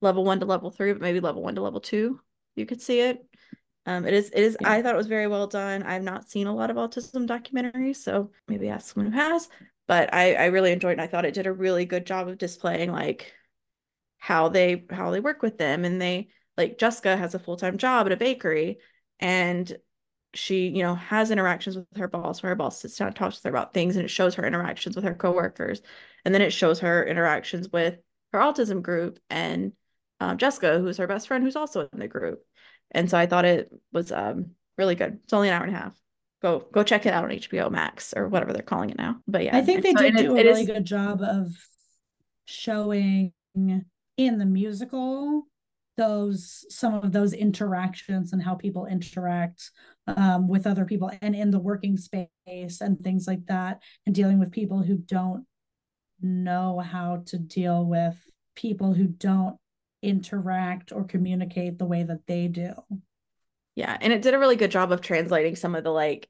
level one to level three, but maybe level one to level two. You could see it. Um, it is, it is, I thought it was very well done. I've not seen a lot of autism documentaries, so maybe ask someone who has, but I, I really enjoyed it. I thought it did a really good job of displaying like how they, how they work with them. And they, like Jessica has a full-time job at a bakery and she, you know, has interactions with her boss where her boss sits down and talks to her about things and it shows her interactions with her coworkers. And then it shows her interactions with her autism group and um, Jessica, who's her best friend, who's also in the group. And so I thought it was um, really good. It's only an hour and a half. Go go check it out on HBO Max or whatever they're calling it now. But yeah, I think they so did do a really is... good job of showing in the musical those some of those interactions and how people interact um, with other people and in the working space and things like that and dealing with people who don't know how to deal with people who don't interact or communicate the way that they do. Yeah and it did a really good job of translating some of the like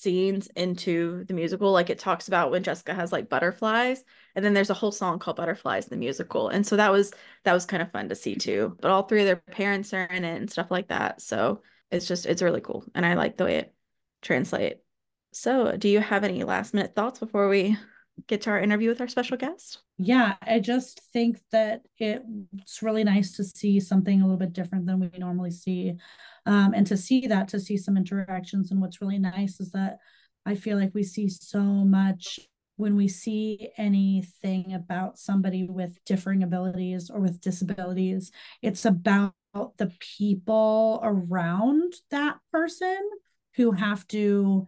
scenes into the musical like it talks about when jessica has like butterflies and then there's a whole song called butterflies in the musical and so that was that was kind of fun to see too but all three of their parents are in it and stuff like that so it's just it's really cool and i like the way it translate. So do you have any last minute thoughts before we get to our interview with our special guest yeah i just think that it's really nice to see something a little bit different than we normally see um, and to see that to see some interactions and what's really nice is that i feel like we see so much when we see anything about somebody with differing abilities or with disabilities. It's about the people around that person who have to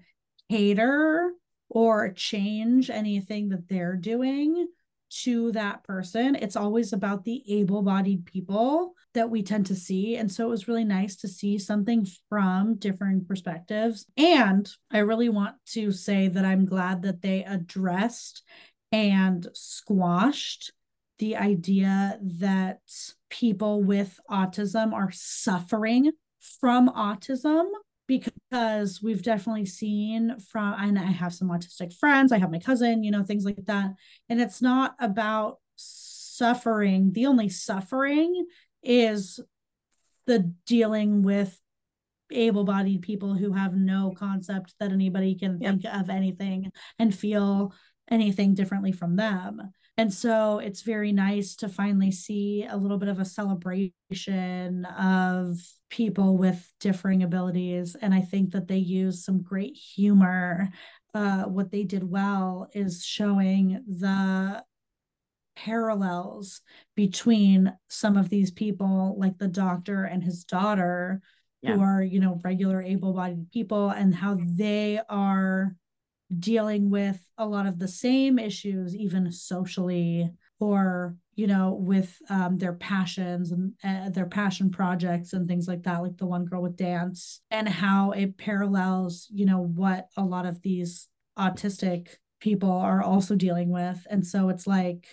cater or change anything that they're doing to that person. It's always about the able bodied people that we tend to see. And so it was really nice to see something from different perspectives. And I really want to say that I'm glad that they addressed and squashed the idea that people with autism are suffering from autism because we've definitely seen from and I have some autistic friends, I have my cousin, you know, things like that. And it's not about suffering. The only suffering is the dealing with able-bodied people who have no concept that anybody can yep. think of anything and feel anything differently from them. And so it's very nice to finally see a little bit of a celebration of people with differing abilities. And I think that they use some great humor. Uh, what they did well is showing the parallels between some of these people, like the doctor and his daughter, yeah. who are, you know, regular able bodied people, and how they are dealing with a lot of the same issues, even socially, or you know, with um, their passions and uh, their passion projects and things like that, like the one girl with dance, and how it parallels, you know, what a lot of these autistic people are also dealing with. And so it's like,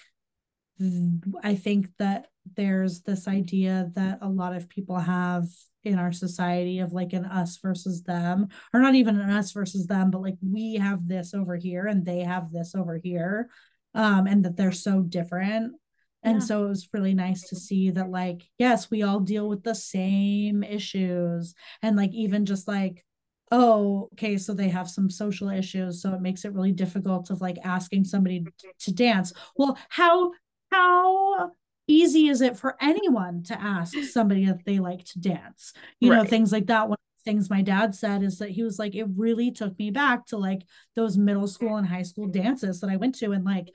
I think that there's this idea that a lot of people have in our society of like an us versus them, or not even an us versus them, but like we have this over here and they have this over here. Um, and that they're so different. And yeah. so it was really nice to see that, like, yes, we all deal with the same issues. And like, even just like, oh, okay, so they have some social issues. So it makes it really difficult of like asking somebody to dance. Well, how, how easy is it for anyone to ask somebody if they like to dance? You right. know, things like that. One of the things my dad said is that he was like, it really took me back to like those middle school and high school dances that I went to. And like,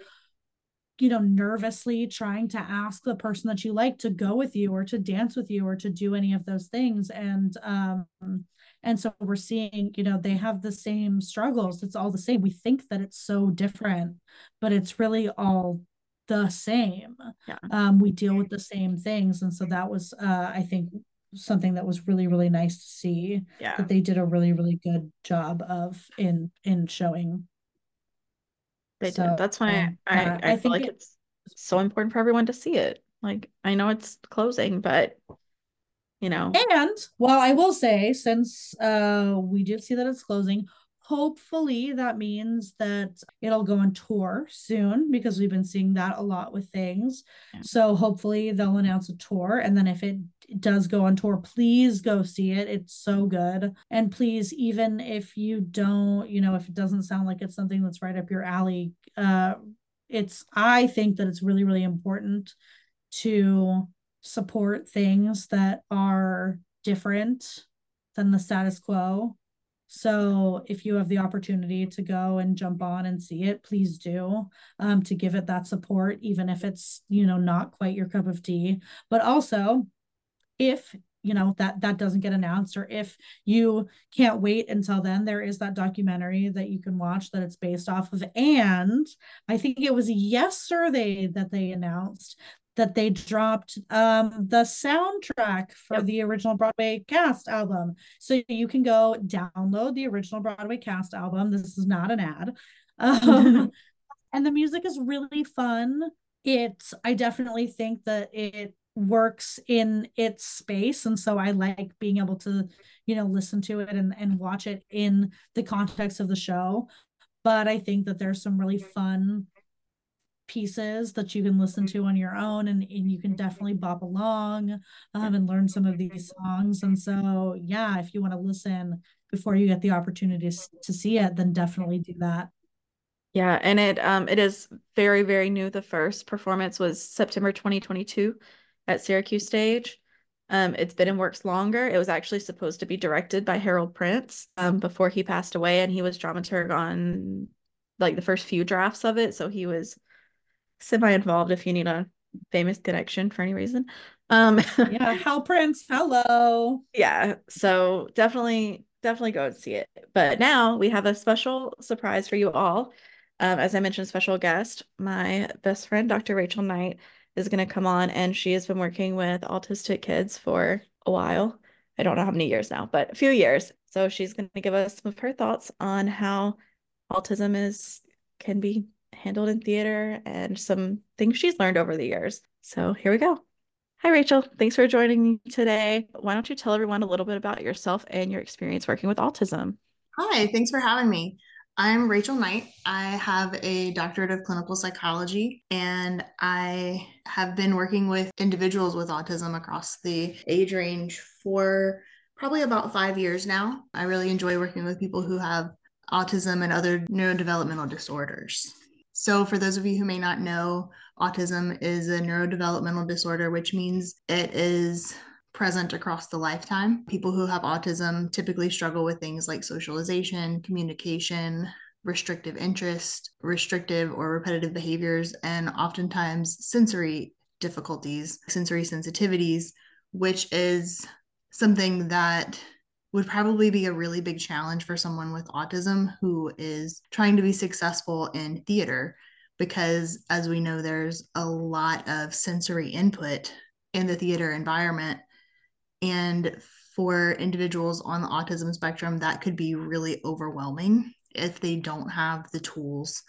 you know, nervously trying to ask the person that you like to go with you or to dance with you or to do any of those things. And um, and so we're seeing, you know, they have the same struggles. It's all the same. We think that it's so different, but it's really all the same. Yeah. Um, we deal with the same things. And so that was uh I think something that was really, really nice to see. Yeah. That they did a really, really good job of in in showing they so, did. That's why um, I, I, I, feel like it, it's so important for everyone to see it. Like I know it's closing, but you know. And well, I will say, since uh we did see that it's closing, hopefully that means that it'll go on tour soon because we've been seeing that a lot with things. Yeah. so hopefully they'll announce a tour and then if it does go on tour please go see it. It's so good. And please even if you don't you know if it doesn't sound like it's something that's right up your alley uh it's i think that it's really really important to support things that are different than the status quo so if you have the opportunity to go and jump on and see it, please do um, to give it that support, even if it's, you know, not quite your cup of tea. But also, if you know that that doesn't get announced or if you can't wait until then there is that documentary that you can watch that it's based off of and i think it was yesterday that they announced that they dropped um, the soundtrack for yep. the original Broadway cast album. So you can go download the original Broadway cast album. This is not an ad. Um, and the music is really fun. It's, I definitely think that it works in its space. And so I like being able to, you know, listen to it and, and watch it in the context of the show. But I think that there's some really fun pieces that you can listen to on your own and, and you can definitely bop along um, and learn some of these songs. And so yeah if you want to listen before you get the opportunity to see it then definitely do that. Yeah and it um it is very very new. The first performance was september 2022 at syracuse stage. Um, it's been in works longer. It was actually supposed to be directed by Harold Prince um, before he passed away, and he was dramaturg on like the first few drafts of it. So he was semi involved if you need a famous connection for any reason. Um yeah, Hal Prince, hello. Yeah, so definitely definitely go and see it. But now we have a special surprise for you all. Um, as I mentioned, special guest, my best friend, Dr. Rachel Knight, is going to come on, and she has been working with autistic kids for a while. I don't know how many years now, but a few years. So she's going to give us some of her thoughts on how autism is can be handled in theater and some things she's learned over the years. So here we go. Hi, Rachel. Thanks for joining me today. Why don't you tell everyone a little bit about yourself and your experience working with autism? Hi, thanks for having me. I'm Rachel Knight. I have a doctorate of clinical psychology, and I have been working with individuals with autism across the age range for probably about five years now. I really enjoy working with people who have autism and other neurodevelopmental disorders. So, for those of you who may not know, autism is a neurodevelopmental disorder, which means it is present across the lifetime. People who have autism typically struggle with things like socialization, communication, restrictive interest, restrictive or repetitive behaviors, and oftentimes sensory difficulties, sensory sensitivities, which is something that would probably be a really big challenge for someone with autism who is trying to be successful in theater because as we know there's a lot of sensory input in the theater environment. And for individuals on the autism spectrum that could be really overwhelming if they don't have the tools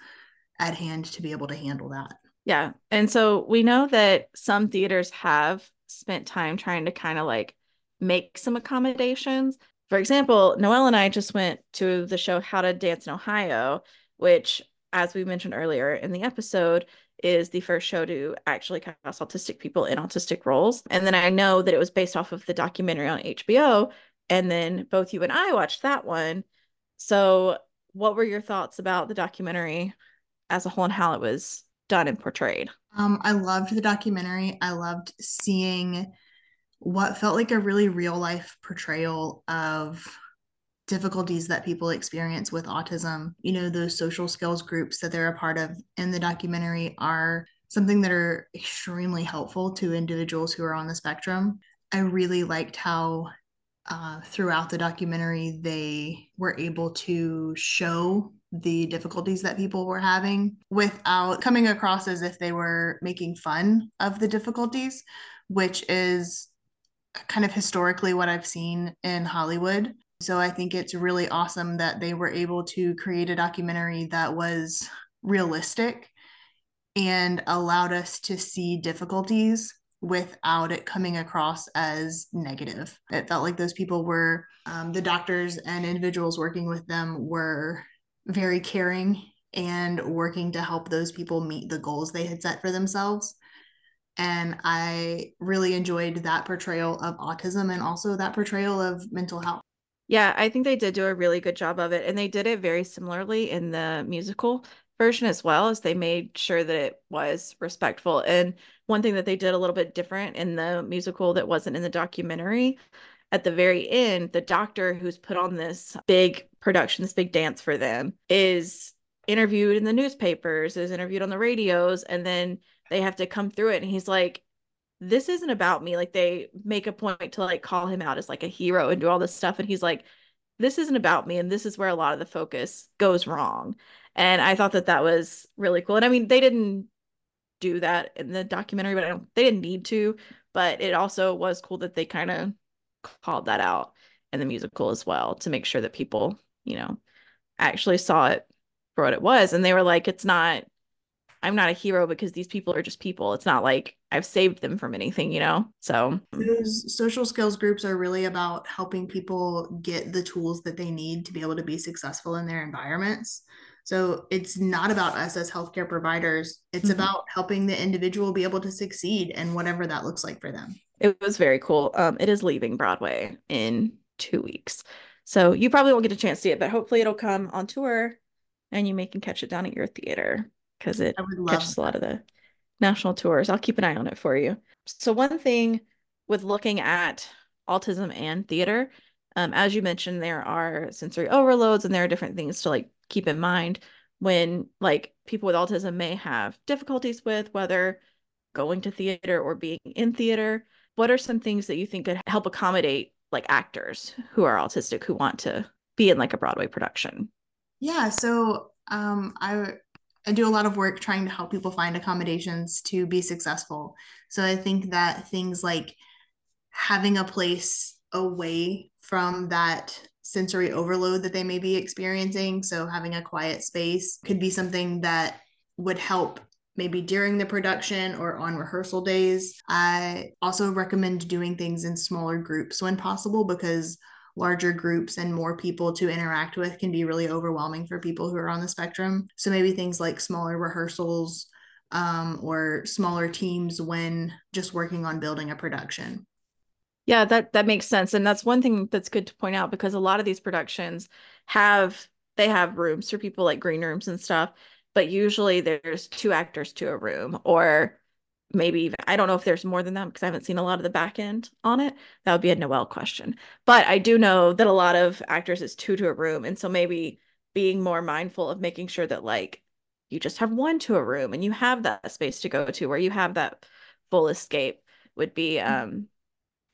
at hand to be able to handle that. Yeah. And so we know that some theaters have spent time trying to kind of like make some accommodations for example noelle and i just went to the show how to dance in ohio which as we mentioned earlier in the episode, is the first show to actually cast autistic people in autistic roles. And then I know that it was based off of the documentary on HBO. And then both you and I watched that one. So, what were your thoughts about the documentary as a whole and how it was done and portrayed? Um, I loved the documentary. I loved seeing what felt like a really real life portrayal of difficulties that people experience with autism. You know, those social skills groups that they're a part of in the documentary are something that are extremely helpful to individuals who are on the spectrum. I really liked how uh, throughout the documentary they were able to show the difficulties that people were having without coming across as if they were making fun of the difficulties, which is kind of historically what I've seen in Hollywood. So I think it's really awesome that they were able to create a documentary that was realistic and allowed us to see difficulties without it coming across as negative. It felt like those people were, um, the doctors and individuals working with them were very caring and working to help those people meet the goals they had set for themselves. And I really enjoyed that portrayal of autism and also that portrayal of mental health. Yeah, I think they did do a really good job of it. And they did it very similarly in the musical version as well, as they made sure that it was respectful. And one thing that they did a little bit different in the musical that wasn't in the documentary, at the very end, the doctor who's put on this big production, this big dance for them, is interviewed in the newspapers, is interviewed on the radios, and then they have to come through it. And he's like, this isn't about me. Like they make a point to like call him out as like a hero and do all this stuff. And he's like, this isn't about me. And this is where a lot of the focus goes wrong. And I thought that that was really cool. And I mean, they didn't do that in the documentary, but I don't, they didn't need to. But it also was cool that they kind of called that out in the musical as well to make sure that people, you know, actually saw it for what it was. And they were like, it's not I'm not a hero because these people are just people. It's not like I've saved them from anything, you know? So those social skills groups are really about helping people get the tools that they need to be able to be successful in their environments. So it's not about us as healthcare providers. It's mm-hmm. about helping the individual be able to succeed and whatever that looks like for them. It was very cool. Um, it is leaving Broadway in two weeks. So you probably won't get a chance to see it, but hopefully it'll come on tour and you may can catch it down at your theater because it catches that. a lot of the national tours. I'll keep an eye on it for you. So one thing with looking at autism and theater, um, as you mentioned, there are sensory overloads and there are different things to like keep in mind when like people with autism may have difficulties with whether going to theater or being in theater. What are some things that you think could help accommodate like actors who are autistic who want to be in like a Broadway production? Yeah, so um, I I do a lot of work trying to help people find accommodations to be successful. So I think that things like having a place away from that sensory overload that they may be experiencing, so having a quiet space could be something that would help maybe during the production or on rehearsal days. I also recommend doing things in smaller groups when possible because larger groups and more people to interact with can be really overwhelming for people who are on the spectrum. So maybe things like smaller rehearsals um, or smaller teams when just working on building a production. Yeah, that that makes sense, and that's one thing that's good to point out because a lot of these productions have they have rooms for people like green rooms and stuff, but usually there's two actors to a room or maybe even I don't know if there's more than that because I haven't seen a lot of the back end on it. That would be a Noel question. But I do know that a lot of actors is two to a room. And so maybe being more mindful of making sure that like you just have one to a room and you have that space to go to where you have that full escape would be mm-hmm. um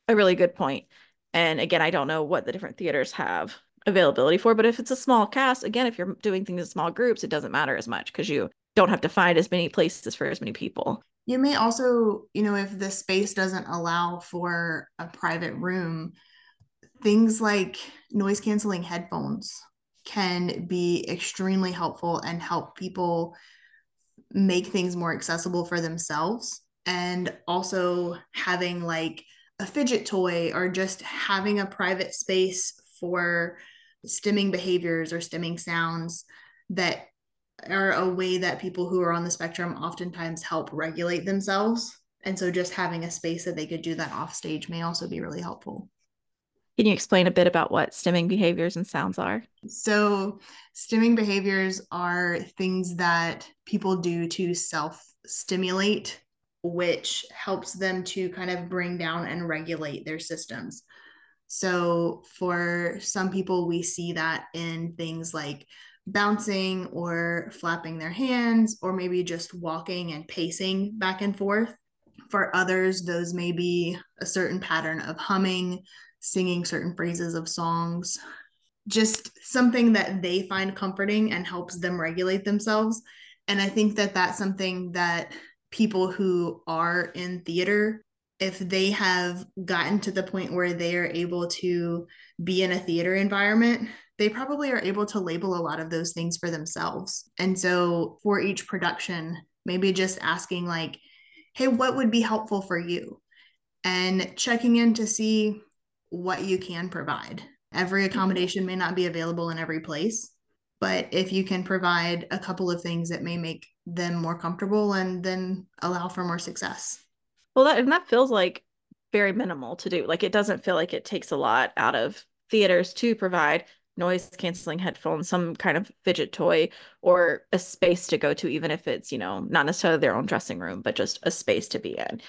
a really good point. And again, I don't know what the different theaters have availability for, but if it's a small cast, again, if you're doing things in small groups, it doesn't matter as much because you don't have to find as many places for as many people. You may also, you know, if the space doesn't allow for a private room, things like noise canceling headphones can be extremely helpful and help people make things more accessible for themselves. And also having like a fidget toy or just having a private space for stimming behaviors or stimming sounds that are a way that people who are on the spectrum oftentimes help regulate themselves. And so just having a space that they could do that off stage may also be really helpful. Can you explain a bit about what stimming behaviors and sounds are? So, stimming behaviors are things that people do to self stimulate, which helps them to kind of bring down and regulate their systems. So, for some people, we see that in things like bouncing or flapping their hands, or maybe just walking and pacing back and forth. For others, those may be a certain pattern of humming, singing certain phrases of songs, just something that they find comforting and helps them regulate themselves. And I think that that's something that people who are in theater, if they have gotten to the point where they are able to be in a theater environment, they probably are able to label a lot of those things for themselves. And so for each production, maybe just asking, like, hey, what would be helpful for you? And checking in to see what you can provide. Every mm-hmm. accommodation may not be available in every place, but if you can provide a couple of things that may make them more comfortable and then allow for more success. Well, that and that feels like very minimal to do. Like it doesn't feel like it takes a lot out of theaters to provide noise canceling headphones, some kind of fidget toy, or a space to go to, even if it's, you know, not necessarily their own dressing room, but just a space to be in.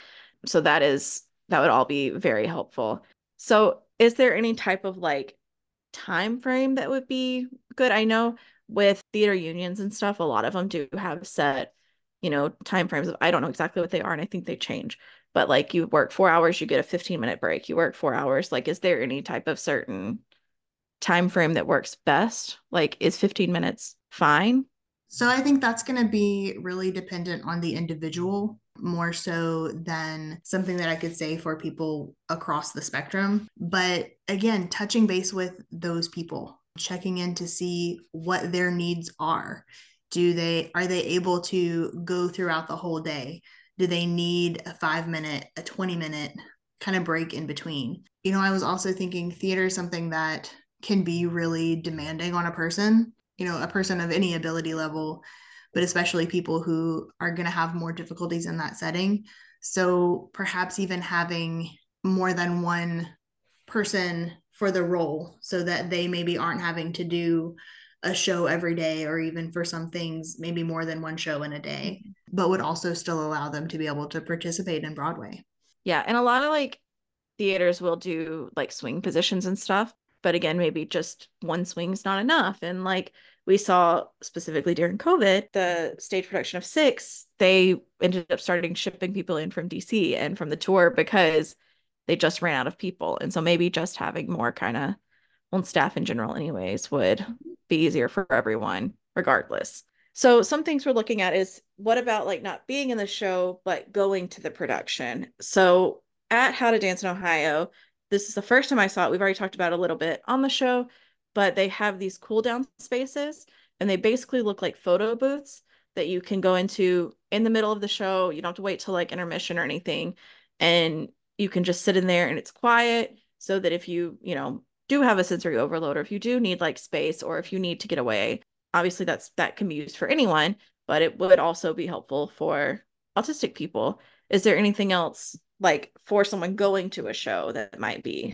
So that is, that would all be very helpful. So is there any type of like time frame that would be good? I know with theater unions and stuff, a lot of them do have set, you know, time frames. Of, I don't know exactly what they are, and I think they change. But like you work four hours, you get a 15 minute break. You work four hours. Like, is there any type of certain time frame that works best? Like, is 15 minutes fine? So I think that's going to be really dependent on the individual more so than something that I could say for people across the spectrum. But again, touching base with those people, checking in to see what their needs are. Do they are they able to go throughout the whole day? Do they need a 5 minute, a 20 minute kind of break in between? You know, I was also thinking theater is something that can be really demanding on a person, you know, a person of any ability level, but especially people who are going to have more difficulties in that setting. So perhaps even having more than one person for the role so that they maybe aren't having to do a show every day or even for some things maybe more than one show in a day but would also still allow them to be able to participate in broadway yeah and a lot of like theaters will do like swing positions and stuff but again maybe just one swing's not enough. And like we saw specifically during covid the stage production of six they ended up starting shipping people in from dc and from the tour because they just ran out of people. And so maybe just having more kind of on staff in general anyways would be easier for everyone regardless. So some things we're looking at is what about like not being in the show but going to the production? So at how to dance in ohio this is the first time I saw it. We've already talked about a little bit on the show, but they have these cool down spaces and they basically look like photo booths that you can go into in the middle of the show. You don't have to wait till like intermission or anything. And you can just sit in there and it's quiet so that if you, you know, do have a sensory overload or if you do need like space or if you need to get away, obviously that's that can be used for anyone, but it would also be helpful for autistic people. Is there anything else like for someone going to a show that might be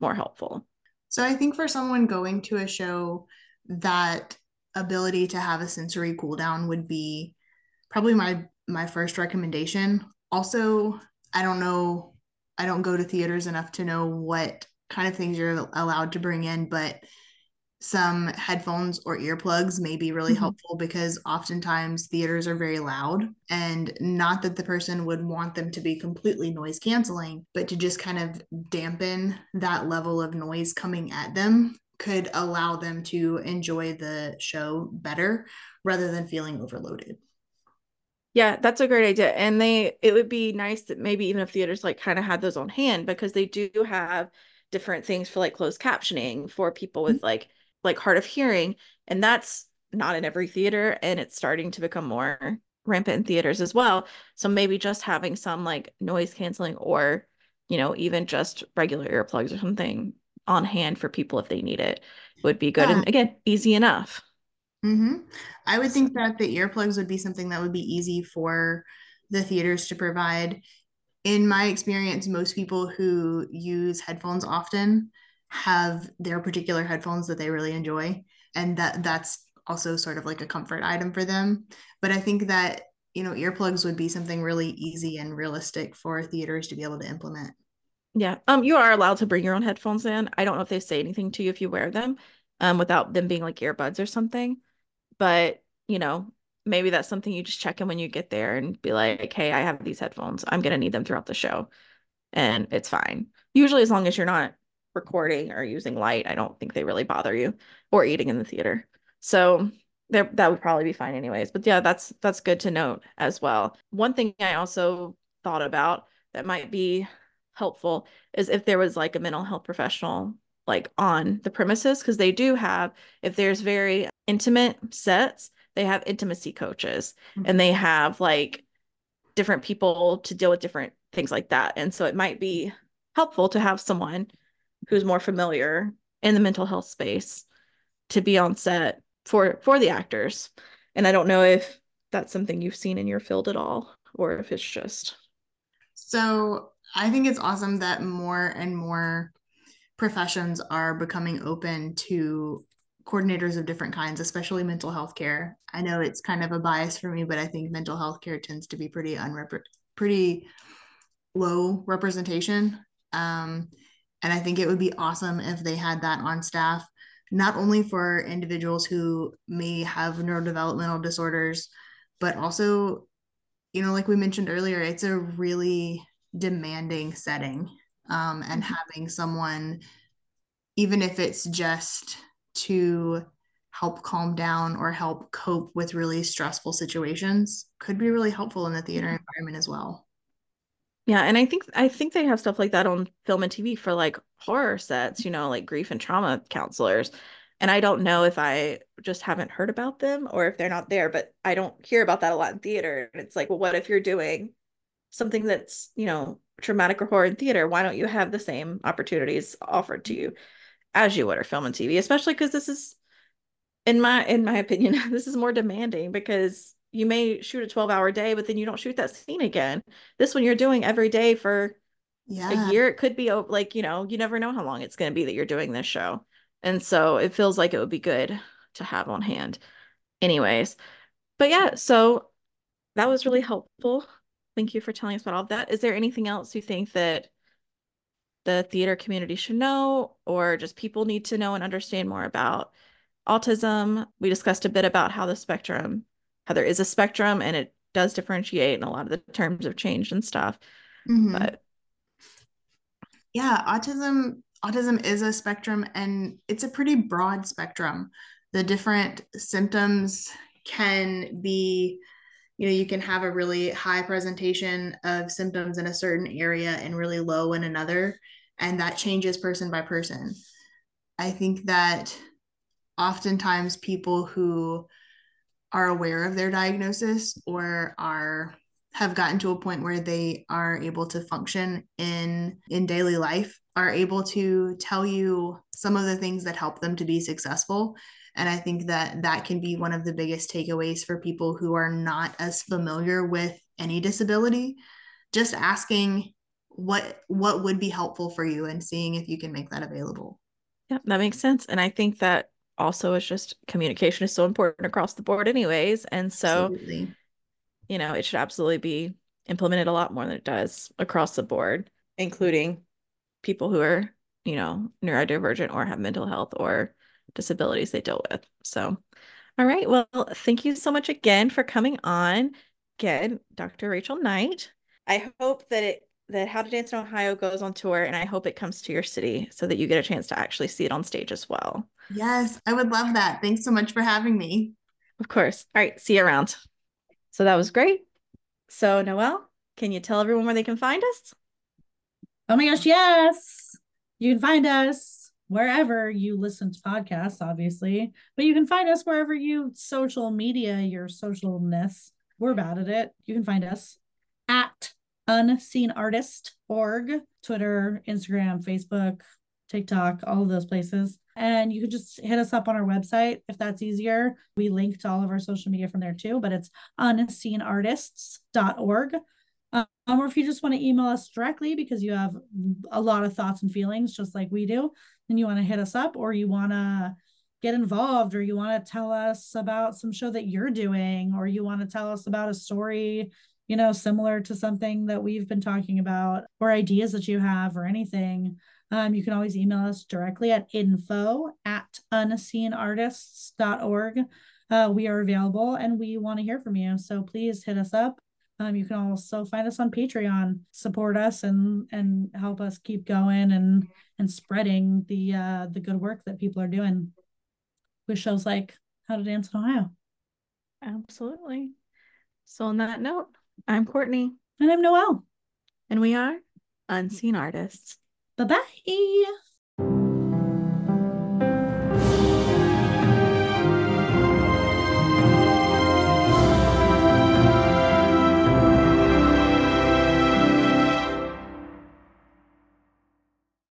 more helpful? So I think for someone going to a show, that ability to have a sensory cool down would be probably my my first recommendation. Also, I don't know, I don't go to theaters enough to know what kind of things you're allowed to bring in, but some headphones or earplugs may be really Mhm. helpful because oftentimes theaters are very loud and not that the person would want them to be completely noise canceling but to just kind of dampen that level of noise coming at them could allow them to enjoy the show better rather than feeling overloaded Yeah, that's a great idea. And they it would be nice that maybe even if theaters like kind of had those on hand because they do have different things for like closed captioning for people with like like hard of hearing and that's not in every theater and it's starting to become more rampant in theaters as well. So maybe just having some like noise canceling or you know even just regular earplugs or something on hand for people if they need it would be good. Yeah. And again, easy enough. hmm I would think that the earplugs would be something that would be easy for the theaters to provide. In my experience, most people who use headphones often have their particular headphones that they really enjoy, and that that's also sort of like a comfort item for them. But I think that, you know, earplugs would be something really easy and realistic for theaters to be able to implement. Yeah. Um, you are allowed to bring your own headphones in. I don't know if they say anything to you if you wear them, um, without them being like earbuds or something. But, you know, maybe that's something you just check in when you get there and be like, hey, I have these headphones. I'm gonna need them throughout the show. And it's fine. Usually as long as you're not recording or using light, I don't think they really bother you or eating in the theater. So there that would probably be fine anyways. But yeah, that's that's good to note as well. One thing I also thought about that might be helpful is if there was like a mental health professional like on the premises because they do have if there's very intimate sets they have intimacy coaches and they mm-hmm. have like different people to deal with different things like that and so it might be helpful to have someone who's more familiar in the mental health space to be on set for for the actors and i don't know if that's something you've seen in your field at all or if it's just So I think it's awesome that more and more professions are becoming open to coordinators of different kinds, especially mental health care. I know it's kind of a bias for me, but I think mental health care tends to be pretty unrep- pretty low representation. Um, and I think it would be awesome if they had that on staff, not only for individuals who may have neurodevelopmental disorders, but also, you know, like we mentioned earlier, it's a really demanding setting. Um, and having someone, even if it's just to help calm down or help cope with really stressful situations, could be really helpful in the theater environment as well. Yeah, and I think I think they have stuff like that on film and TV for like horror sets, you know, like grief and trauma counselors. And I don't know if I just haven't heard about them or if they're not there, but I don't hear about that a lot in theater. And it's like, well, what if you're doing something that's, you know, traumatic or horror in theater? Why don't you have the same opportunities offered to you as you would or film and TV? Especially because this is in my in my opinion, this is more demanding because you may shoot a 12 hour day, but then you don't shoot that scene again. This one you're doing every day for Yeah. a year. It could be like, you know, you never know how long it's going to be that you're doing this show. And so it feels like it would be good to have on hand. Anyways, but yeah, so that was really helpful. Thank you for telling us about all of that. Is there anything else you think that the theater community should know or just people need to know and understand more about autism? We discussed a bit about how the spectrum, how there is a spectrum and it does differentiate and a lot of the terms have changed and stuff. Mhm. But yeah, autism autism is a spectrum and it's a pretty broad spectrum. The different symptoms can be you know, you can have a really high presentation of symptoms in a certain area and really low in another, and that changes person by person. I think that oftentimes people who are aware of their diagnosis or are have gotten to a point where they are able to function in in daily life are able to tell you some of the things that help them to be successful. And i think that that can be one of the biggest takeaways for people who are not as familiar with any disability. Just asking what what would be helpful for you and seeing if you can make that available. Yeah, that makes sense. And I think that also is just communication is so important across the board anyways. And so, absolutely you know, it should absolutely be implemented a lot more than it does across the board, including people who are, you know, neurodivergent or have mental health or disabilities they deal with. So, all right. Well, thank you so much again for coming on. Again, Dr. Rachel Knight. I hope that it that How to Dance in Ohio goes on tour and I hope it comes to your city so that you get a chance to actually see it on stage as well. Yes, I would love that. Thanks so much for having me. Of course. All right, see you around. So that was great. So, Noelle, can you tell everyone where they can find us? Oh my gosh, yes. You can find us wherever you listen to podcasts, obviously, but you can find us wherever you social media your socialness. We're bad at it. You can find us at unseenartist.org, Twitter, Instagram, Facebook, TikTok, all of those places. And you can just hit us up on our website if that's easier. We link to all of our social media from there too, but it's unseenartists.org. Um, or if you just want to email us directly because you have a lot of thoughts and feelings, just like we do, then you want to hit us up or you want to get involved or you want to tell us about some show that you're doing or you want to tell us about a story you know similar to something that we've been talking about or ideas that you have or anything um, you can always email us directly at info at unseenartists.org. Uh, we are available and we want to hear from you. So please hit us up. Um, you can also find us on Patreon, support us and and help us keep going and and spreading the uh, the good work that people are doing with shows like How to Dance in Ohio. Absolutely. So on that note, I'm Courtney. And I'm Noelle. And we are Unseen Artists. Bye bye.